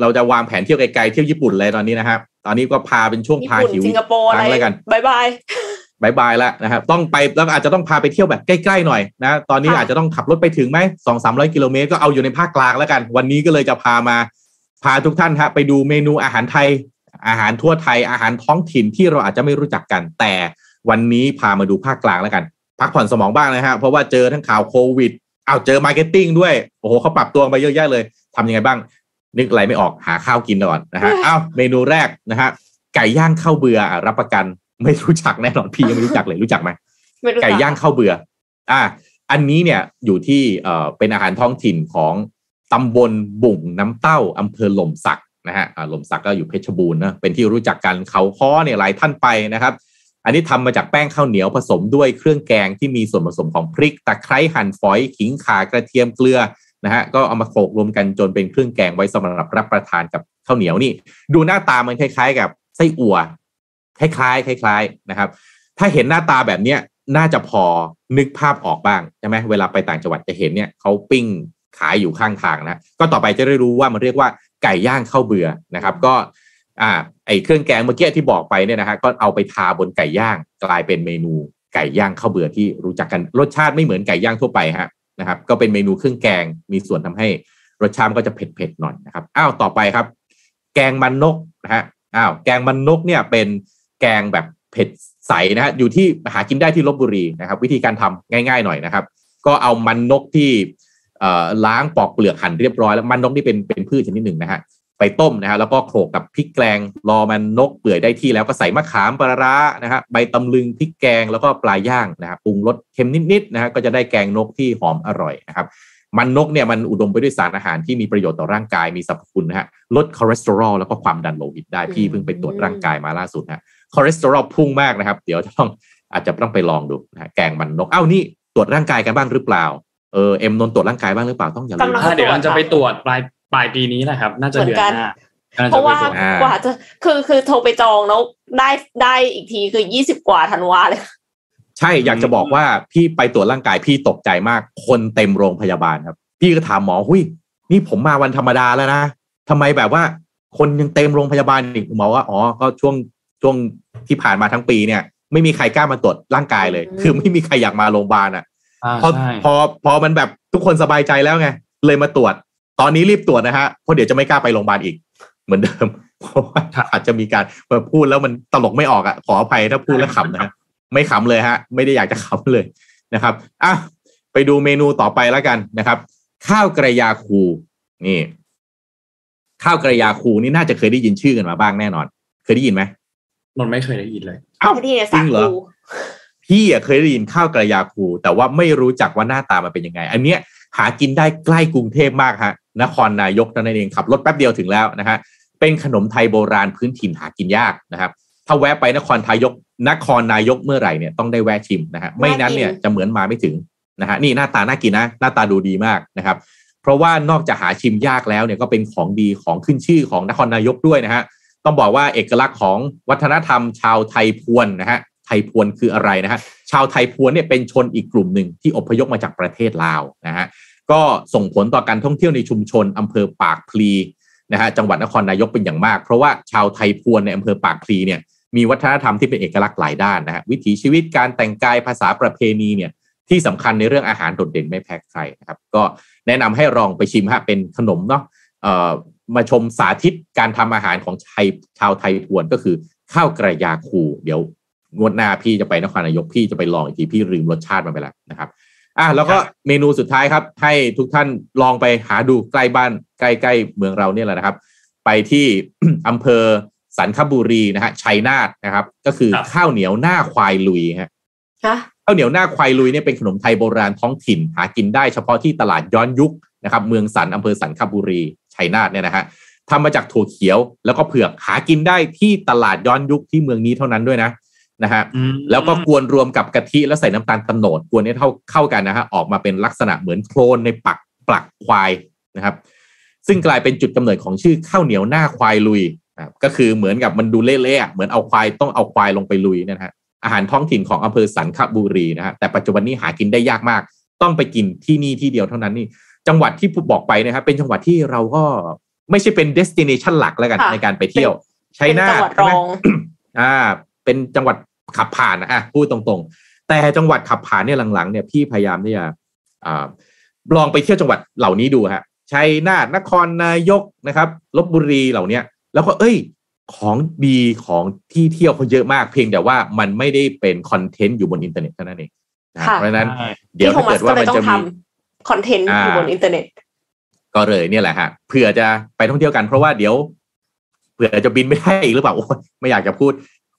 D: เราจะวางแผนเที่ยวไกลๆเที่ยวญี่ปุ่นเลยตอนนี้นะครับ ตอนนี้ก็พาเป็นช่วง
C: ญี่
D: พา
C: ปุ่น
D: หิว
C: สิงคโปร์อะไร
D: ครั้งแล้วกัน bye bye bye bye แล้วนะครับต้องไปแล้วก็อาจจะต้องพาไปเที่ยวแบบใกล้ๆหน่อยนะตอนนี้
C: ค่ะ
D: อาจจะต้องขับรถไปถึงไหมสองสามร้อยกิโลเมตรก็เอาอยู่ในภาคกลางแล้วกัน วันนี้ก็เลยจะพามาพาทุกท่านฮะไปดูเมนูอาหารไทย อาหารทั่วไทยอาหารท้องถิ่นที่เราอาจจะไม่รู้จักกัน แต่วันนี้พามาดูภาคกลางแล้วกัน พักผ่อนสมองบ้างนะฮะเพราะว่าเจอทั้งข่าวโควิดเอ้าเจอ marketing ด้วยโอ้โหเขาปรับตัวมาเยอะแยะเลยทำยังไงบ้าง นึกอะไรไม่ออกหาข้าวกินก่อนนะฮะอ้าวเมนูแรกนะฮะไก่ย่างข้าวเบื่ออะรับประกัน ไม่รู้จักแน่นอนพี่ยังไม่รู้จักเลยรู้จักไหม
C: ไม่รู้จั
D: ไก่ย่างข้าวเบื่ออ่าอันนี้เนี่ยอยู่ที่เอ่อเป็นอาหารท้องถิ่นของตำบลบุ่งน้ำเต้าอำเภอหล่มสักนะฮะอ่าหล่มสักก็อยู่เพชรบูรณ์นะเป็นที่รู้จักกันเขาค้อเนี่ยหลายท่านไปนะครับ อันนี้ทำมาจากแป้งข้าวเหนียวผสมด้วยเครื่องแกงที่มีส่วนผสมของพริกตะไคร้หั่นฝอยขิงข่ากระเทียมเกลือนะฮะก็เอามาโขลกรวมกันจนเป็นเครื่องแกงไว้สำหรับรับประทานกับข้าวเหนียวนี่ ดูหน้าตามันคล้าย ๆ กับไส้อั่ว คล้ายๆคล้ายๆนะครับ ถ้าเห็นหน้าตาแบบเนี้ยน่าจะพอนึกภาพออกบ้างใช่ไหมเวลาไปต่างจังหวัดจะเห็นเนี่ยเขาปิ้งขายอยู่ข้างทางนะก็ต่อไปจะได้รู้ว่ามันเรียกว่าไก่ย่างข้าวเบื่อนะครับ ก็อ่าไอเครื่องแกงเมื่อกี้ที่บอกไปเนี่ยนะฮะก็เอาไปทาบนไก่ย่างกลายเป็นเมนูไก่ย่างข้าวเบื่อที่รู้จักกันรสชาติไม่เหมือนไก่ย่างทั่วไปฮะนะครับ ก็เป็นเมนูเครื่องแกงมีส่วนทำให้รสชาติก็จะเผ็ดๆหน่อยนะครับอ้าวต่อไปครับ แกงมันนกนะฮะอ้าวแกงมันนกเนี่ยเป็น แกงแบบเผ็ดใสนะฮะอยู่ที่หากินได้ที่ลบบุรีนะครับ วิธีการทำง่าย ๆ หน่อยนะครับ ก็เอามันนกที่ล้างปอกเปลือกหั่นเรียบร้อยแล้วมันนกนี่เป็นเป็นพืชชนิดหนึ่งนะฮะไปต้มนะฮะแล้วก็โขลกกับพริกแกงรอมันนกเปื่อยได้ที่แล้วก็ใส่มะขามปลาร้านะฮะใบตำลึงพริกแกงแล้วก็ปลาย่างนะฮะปรุงรสเค็มนิดๆนะฮะก็จะได้แกงนกที่หอมอร่อยนะครับมันนกเนี่ยมันอุดมไปด้วยสารอาหารที่มีประโยชน์ต่อร่างกายมีสรรพคุณนะฮะลดคอเลสเตอรอลแล้วก็ความดันโลหิตได้พี่เพิ่งไปตรวจร่างกายมาล่าสุดฮะ คอเลสเตอรอลพุ่งมากนะครับ เดี๋ยวจะต้องอาจจะต้องไปลองดูนะฮะแกงมันนกเอ้านี่ตรวจร่างกายกันบ้างหรือเปล่าเออเอ็มนนท์ตรวจร่างกายบ้างหรือเปล่าต้องอย่าลืม
C: กำลัง
B: อ่าเดี๋ยวมันจะไปตรวจปลายปลายปีนี้แหละครับ น่าจะเดือนหน้า
C: เพราะว่า
B: น่จไปตจ
D: อ่า
C: กว่าจะคือคือโทรไปจองแล้วได้ได้อีกทีคือยี่สิบกว่าธันวาเลย
D: ใช่อยากจะบอกว่าพี่ไปตรวจร่างกายพี่ตกใจมากคนเต็มโรงพยาบาลครับ พี่ก็ถามหมอหุยนี่ผมมาวันธรรมดาแล้วนะทำไมแบบว่า คนยังเต็มโรงพยาบาลอีกหมอว่าอ๋อก็ช่วง ช่วงที่ผ่านมาทั้งปีเนี่ย ไม่มีใครกล้ามาตรวจร่างกายเลย
C: อืม
D: คือไม่มีใครอยากมาโรงพยาบาลอะ
B: อ่า
D: พอ
B: ใช่
D: พอพอมันแบบทุกคนสบายใจแล้วไง เลยมาตรวจ ตอนนี้รีบตรวจนะฮะเพราะเดี๋ยวจะไม่กล้าไปโรงพยาบาลอีก เหมือนเดิมเพราะว่าอาจจะมีการมาพูดแล้วมันตลกไม่ออกอะขออภัยถ้าพูดแล้วขำนะฮะไม่ขำเลยฮะ ไม่ได้อยากจะขำเลยนะครับอะไปดูเมนูต่อไปแล้วกันนะครับ ข้าวกระยาคูนี่ ข้าวกระยาคูนี่น่าจะเคยได้ยินชื่อกันมาบ้างแน่นอน เคยได้ยินไหม
B: นนท์ไม่เคยได้ยินเลย
D: อ้าว
C: ที่ใน
D: จริ
C: สาง
D: เหรอ
C: คู
D: พี่อะเคยได้ยินข้าวกระยาคู แต่ว่าไม่รู้จักว่าหน้าตามันเป็นยังไง อันเนี้ยหากินได้ใกล้กรุงเทพมากฮะนครนายกนั่นเองขับรถแป๊บเดียวถึงแล้วนะฮะเป็นขนมไทยโบราณพื้นถิ่นหากินยากนะครับ ถ้าแวะไปนครนายกนครนายกเมื่อไหร่เนี่ยต้องได้แวะชิมนะฮะไม่นั้นเนี่ยจะเหมือนมาไม่ถึงนะฮะนี่หน้าตาน่ากินนะหน้าตาดูดีมากนะครับ เพราะว่านอกจากหาชิมยากแล้วเนี่ยก็เป็นของดีของขึ้นชื่อของนครนายกด้วยนะฮะ ต้องบอกว่าเอกลักษณ์ของวัฒนธรรม ชาวไทยพวนนะฮะไทยพวนคืออะไรนะฮะชาวไทยพวนเนี่ยเป็นชนอีกกลุ่มหนึ่งที่อพยพมาจากประเทศลาวนะฮะก็ส่งผลต่อการท่องเที่ยวในชุมชนอำเภอปากพลีนะฮะจังหวัดนครนายกเป็นอย่างมาก เพราะว่าชาวไทยพวนในอำเภอปากพลีเนี่ยมีวัฒนธรรมที่เป็นเอกลักษณ์หลายด้านนะฮะวิถีชีวิตการแต่งกายภาษาประเพณีเนี่ยที่สำคัญในเรื่องอาหารโดดเด่นไม่แพ้ใครนะครับ ก็แนะนำให้ลองไปชิมฮะเป็นขนมเนาะ มาชมสาธิตการทำอาหารของชายชาวไทยพวนก็คือข้าวกระยาคู เดี๋ยวงวดหน้าพี่จะไปนครนายกพี่จะไปลองอีกทีพี่ลืมรสชาติมันไปแล้วนะครับอะแล้วก็เมนูสุดท้ายครับ ให้ทุกท่านลองไปหาดูใกล้บ้านใกล้ๆเมืองเราเนี่ยแหละนะครับ ไปที่อำเภอสันคบุรีนะฮะชัยนาทนะครับ ก็คือ
B: ครับ
D: ข้าวเหนียวหน้าควายลุยฮะ
C: ฮะ
D: ข้าวเหนียวหน้าควายลุยเนี่ยเป็นขนมไทยโบราณท้องถิ่น หากินได้เฉพาะที่ตลาดย้อนยุคนะครับ เมืองสันอำเภอสันคบุรี ชัยนาทเนี่ยนะฮะทำมาจากถั่วเขียวแล้วก็เผือกหากินได้ที่ตลาดย้อนยุคที่เมืองนี้เท่านั้นด้วยนะนะฮะแล้วก็กวนรวมกับกะทิแล้วใส่น้ำตาลตะโนดกวนให้เท่าเข้ากันนะฮะออกมาเป็นลักษณะเหมือนโคลนในปักปลักควายนะครับ ซึ่งกลายเป็นจุดกำเนิดของชื่อข้าวเหนียวหน้าควายลุยนะครับก็คือเหมือนกับมันดูเละๆอะเหมือนเอาควายต้องเอาควายลงไปลุยเนยนะฮะอาหารท้องถิ่นของอำเภอสันคบุรีนะฮะแต่ปัจจุบันนี้หากินได้ยากมาก ต้องไปกินที่นี่ที่เดียวเท่านั้นนี่ จังหวัดที่ผมบอกไปนะครับ เป็นจังหวัดที่เราก็ไม่ใช่เป็น destination หลักแล้วกัน
C: ค่ะ
D: ในการไปเที่ยวชัย
C: เป็น
D: นา
C: จัง
D: ท
C: หวัด
D: ใช่
C: ร
D: ไหม
C: อง
D: อ่า เป็นจังหวัดขับผ่านนะอะพูดตรงๆ แต่จังหวัดขับผ่านเนี่ยหลังๆเนี่ยพี่พยายามที่จะอ่าลองไปเที่ยวจังหวัดเหล่านี้ดูฮะชัยนาทนครนายกนะครับลบบุรีเหล่าเนี้ย แล้วก็เอ้ย ของดีของที่เที่ยวเขาเยอะมากเพียงแต่ว่ามันไม่ได้เป็นคอนเทนต์อยู่บนอินเทอร์เน็ตเท่านั้นเองนะ
C: ค่ะ
D: เพราะฉะนั้น
B: ใช่
D: เดี๋ยว
C: พี่โท
D: ถ้า
C: มั
D: เกิ
C: ส
D: ดว่า
C: ก็เล
D: มั
C: ย
D: น
C: ต้อ
D: จะ
C: ง
D: มี
C: ทำ คอนเทนต์
D: อ่า
C: อยู่บนอินเทอร์เน็ต
D: ก็เลยเนี่ยแหละฮะเผื่อจะไปท่องเที่ยวกันเพราะว่าเดี๋ยวเผื่อจะบินไม่ได้อีกหรือเปล่าโอ้ยไม่อยากจะพูด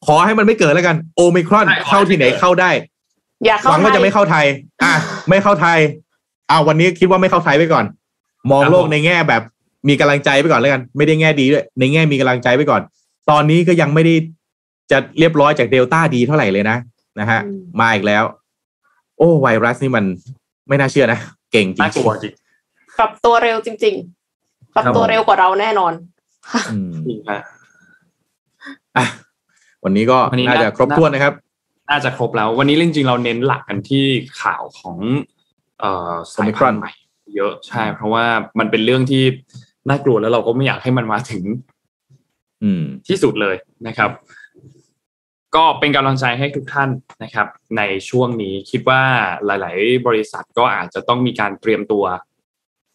D: ขอให้มันไม่เกิดแล้วกันโอมิครอน
B: ใช่
D: เข้าที่ไหนเข้าได้
C: อย่า
D: ห
C: เข้า
D: วังว่า
C: ไท
D: จะ
C: ย
D: ไม่เข้าไทย อะไม่เข้าไทยอ้าววันนี้คิดว่าไม่เข้าไทยไปก่อน มอง
B: ครับ
D: โลก
B: ผม
D: ในแง่แบบมีกำลังใจไปก่อนแล้วกัน ไม่ได้แง่ดีด้วยในแง่มีกำลังใจไปก่อน ตอนนี้ก็ยังไม่ได้จะเรียบร้อยจากเดลต้าดีเท่าไหร่เลยนะนะฮะ
C: อืม
D: มาอีกแล้ว โอ้ไวรัสนี่มันไม่น่าเชื่อนะ เก่งจริ
B: น่างกลัวจริง
C: ปรับตัวเร็วจริง ๆ ปรับ
B: ครับ
C: ตัว
B: ผม
C: เร็วกว่าเราแน่นอน
D: อืม
B: จริงฮะ
D: อะวันนี้ก็
B: วันนี้
D: น่าจะ
B: น่า
D: ครบถ้วนนะครับ
B: น่าจะครบแล้ว วันนี้จริงๆเราเน้นหลักกันที่ข่าวของเอ่อสายพันธุ์ใหม่ เยอะใช่ เพราะว่ามันเป็นเรื่องที่น่ากลัวแล้วเราก็ไม่อยากให้มันมาถึง
D: อืม
B: ที่สุดเลยนะครับ ก็เป็นกำลังใจให้ทุกท่านนะครับ ในช่วงนี้คิดว่าหลาย ๆ บริษัทก็อาจจะต้องมีการเตรียมตัว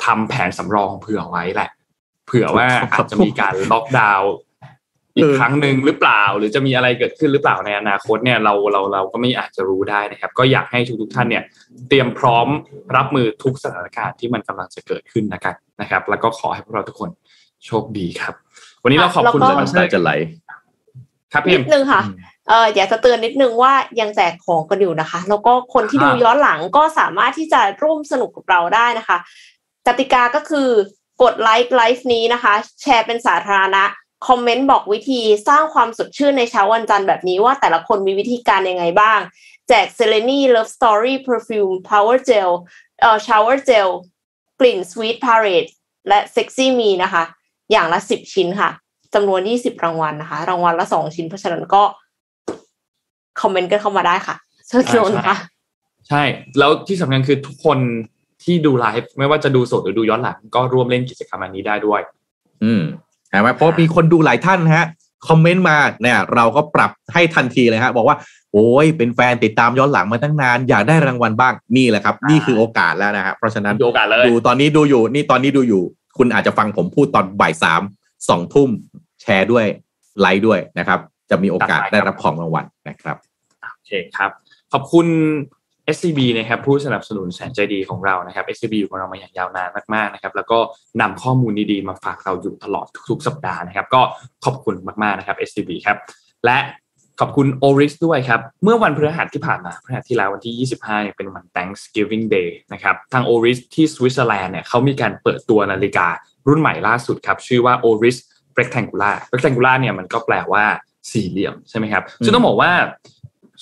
B: ทำแผนสำรองเผื่อไว้แหละ เผื่อว่า
D: ครับ
B: อาจจะมีการล็อกดาวน์อีก
D: เออ
B: ครั้งหนึ่งหรือเปล่า หรือจะมีอะไรเกิดขึ้นหรือเปล่าในอนาคตเนี่ยเราเราเราก็ไม่อาจจะรู้ได้นะครับ ก็อยากให้ทุกๆท่านเนี่ย เตรียมพร้อมรับมือทุกสถานการณ์ที่มันกำลังจะเกิดขึ้นนะครับนะครับ แล้วก็ขอให้พวกเราทุกคนโชคดีครับ วันนี้เราขอบคุณ
C: แล้ว
B: ส
C: ก็
B: ปอนเซอ
D: น้ำตา
B: ร์
D: จะไหล
B: ครับพี่
C: นิ
B: เอ็
C: ด
B: ม
C: นึงค่ะ เอออยากจะเตือนนิดนึงว่ายังแจกของกันอยู่นะคะ แล้วก็คนที่ดู
B: อ่า
C: ย้อนหลังก็สามารถที่จะร่วมสนุกกับเราได้นะคะกติกาก็คือกดไลค์ไลฟ์นี้นะคะ แชร์เป็นสาธารณะคอมเมนต์บอกวิธีสร้างความสดชื่นในเช้าวันจันทร์แบบนี้ว่าแต่ละคนมีวิธีการยังไงบ้าง แจกเซเลนี Love Story Perfume Power Gel เอ่อ Shower Gel กลิ่น Sweet Parade และ Sexy Me นะคะ อย่างละสิบชิ้นค่ะจำนวนยี่สิบรางวัลนะคะ รางวัลละสองชิ้นเพราะฉะนั้นก็ คอมเมนต์กันเข้ามาได้ค่ะเชิญชวนค่ะ
B: ใช่ แล้วที่สำคัญคือทุกคนที่ดูไลฟ์ไม่ว่าจะดูสดหรือดูย้อนหลัง ก็ร่วมเล่นกิจกรรมอันนี้ได้ด้วย
D: อืมเห็นไหมเพราะมีคนดูหลายท่านฮะคอมเมนต์มาเนี่ยเราก็ปรับให้ทันทีเลยฮะบอกว่าโอ้ยเป็นแฟนติดตามย้อนหลังมาตั้งนาน อยากได้รางวัลบ้างนี่แหละครับ นี่คือโอกาสแล้วนะฮะเพราะฉะนั้น
B: ดูโอกาสเลย
D: ดูตอนนี้ดูอยู่นี่ตอนนี้ดูอยู่ คุณอาจจะฟังผมพูดตอนบ่ายสามสองทุ่มแชร์ด้วยไลค์ด้วยนะครับ จะมีโอกาส
B: จัดไปครับ
D: ได้รับของรางวัลนะครับ
B: โอเคครับ ขอบคุณ SCB นะครับผู้สนับสนุนแสนใจดีของเรานะครับ SCB อยู่กับเรามาอย่างยาวนานมากๆนะครับ แล้วก็นำข้อมูลดีๆมาฝากเราอยู่ตลอดทุกๆ สัปดาห์นะครับ ก็ขอบคุณมากๆนะครับ SCB ครับและขอบคุณ Oris ด้วยครับ เมื่อวันพฤหัสที่ผ่านมาพฤหัสที่แล้ววันที่ 25เนี่ยเป็นวัน Thanksgiving Day นะครับทาง Oris ที่สวิตเซอร์แลนด์เนี่ยเขามีการเปิดตัวนาฬิการุ่นใหม่ล่าสุดครับ ชื่อว่า Oris Rectangular Rectangular เนี่ยมันก็แปลว่า สี่เหลี่ยมใช่ไหมครับซึ่งต้องบอกว่า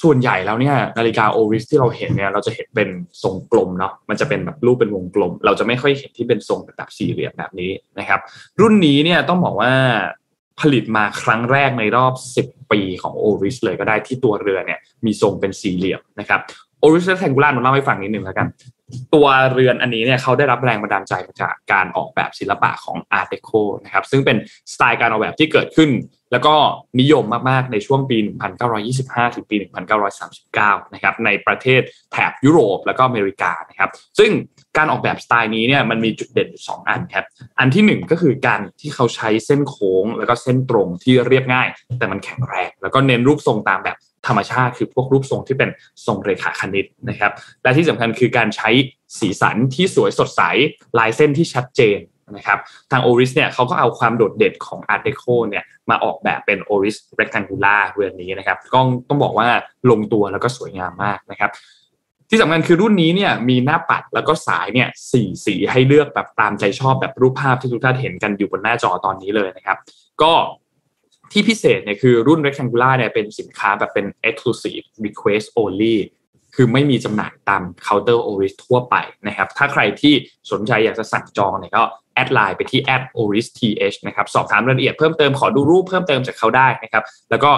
B: ส่วนใหญ่แล้วเนี่ยนาฬิกาโอริสที่เราเห็นเนี่ยเราจะเห็นเป็นทรงกลมเนาะมันจะเป็นแบบรูปเป็นวงกลม เราจะไม่ค่อยเห็นที่เป็นทรงแบบสี่เหลี่ยมแบบนี้นะครับ รุ่นนี้เนี่ยต้องบอกว่าผลิตมาครั้งแรกในรอบ 10 ปีของโอริสเลยก็ได้ที่ตัวเรือเนี่ยมีทรงเป็นสี่เหลี่ยมนะครับโอริสแทงกูล่าผมเล่าให้ฟังนิดนึงแล้วกัน ตัวเรือนอันนี้เนี่ยเขาได้รับแรงบันดาลใจมาจากการออกแบบศิลปะของอาร์เ e โคนะครับซึ่งเป็นสไตล์การออกแบบที่เกิดขึ้น แล้วก็นิยมมากๆในช่วงปี 1925 ถึงปี 1939 นะครับในประเทศแถบยุโรปแล้วก็อเมริกานะครับซึ่งการออกแบบสไตล์นี้เนี่ยมันมีจุดเด่นอยู่สองอันครับอันที่หนึ่งก็คือการที่เขาใช้เส้นโค้ง แล้วก็เส้นตรงที่เรียบง่าย แต่มันแข็งแรง แล้วก็เน้นรูปทรงตามแบบ ธรรมชาติคือพวกรูปทรงที่เป็นทรงเรขาคณิตนะครับ และที่สำคัญคือการใช้สีสันที่สวยสดใสลายเส้นที่ชัดเจนนะครับทางโอริสเนี่ยเขาก็เอาความโดดเด่นของ Art Deco เนี่ยมาออกแบบเป็น Oris Rectangular เรือนนี้นะครับก็ต้องบอกว่าลงตัวแล้วก็สวยงามมากนะครับ ที่สำคัญคือรุ่นนี้เนี่ยมีหน้าปัดแล้วก็สายเนี่ยสี่สีให้เลือกแบบตามใจชอบแบบรูปภาพที่ทุกท่านเห็นกันอยู่บนหน้าจอตอนนี้เลยนะครับ ก็ ที่พิเศษเนี่ยคือรุ่น rectangular เนี่ยเป็นสินค้าแบบเป็น exclusive request only คือไม่มีจำหน่ายตาม counter oris ทั่วไปนะครับ ถ้าใครที่สนใจอยากจะสั่งจองเนี่ยก็แอดไลน์ไปที่ at oris th นะครับ สอบถามรายละเอียดเพิ่มเติมขอดูรูปเพิ่มเติมจากเขาได้นะครับ แล้วก็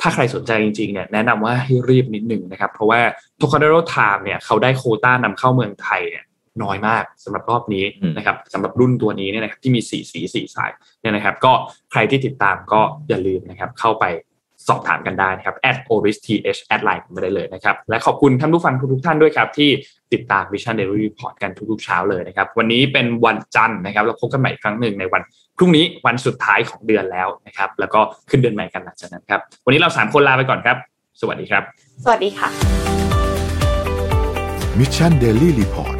B: ถ้าใครสนใจจริงๆเนี่ยแนะนำว่าให้รีบนิดหนึ่งนะครับ เพราะว่า t o k a d e r o Time เนี่ยเขาได้โคต้านำเข้าเมืองไทยเนี่ย น้อยมากสำหรับรอบนี้นะครับสำหรับรุ่นตัวนี้เนี่ยนะครับที่มีสีสีสีสายเนี่ยนะครับ ก็ใครที่ติดตามก็อย่าลืมนะครับเข้าไปสอบถามกันได้นะครับ at oris th at line มาได้เลยนะครับ และขอบคุณท่านผู้ฟังทุกท่านด้วยครับ ที่ติดตาม Vision Daily Report กันทุกๆเช้าเลยนะครับ วันนี้เป็นวันจันทร์นะครับ เราพบกันใหม่ครั้งหนึ่งในวันพรุ่งนี้วันสุดท้ายของเดือนแล้วนะครับ แล้วก็ขึ้นเดือนใหม่กันหลังจากนั้นครับ วันนี้เราสามคนลาไปก่อนครับ สวัสดีครับ
C: สวัสดีค่ะ
A: Mission Daily Report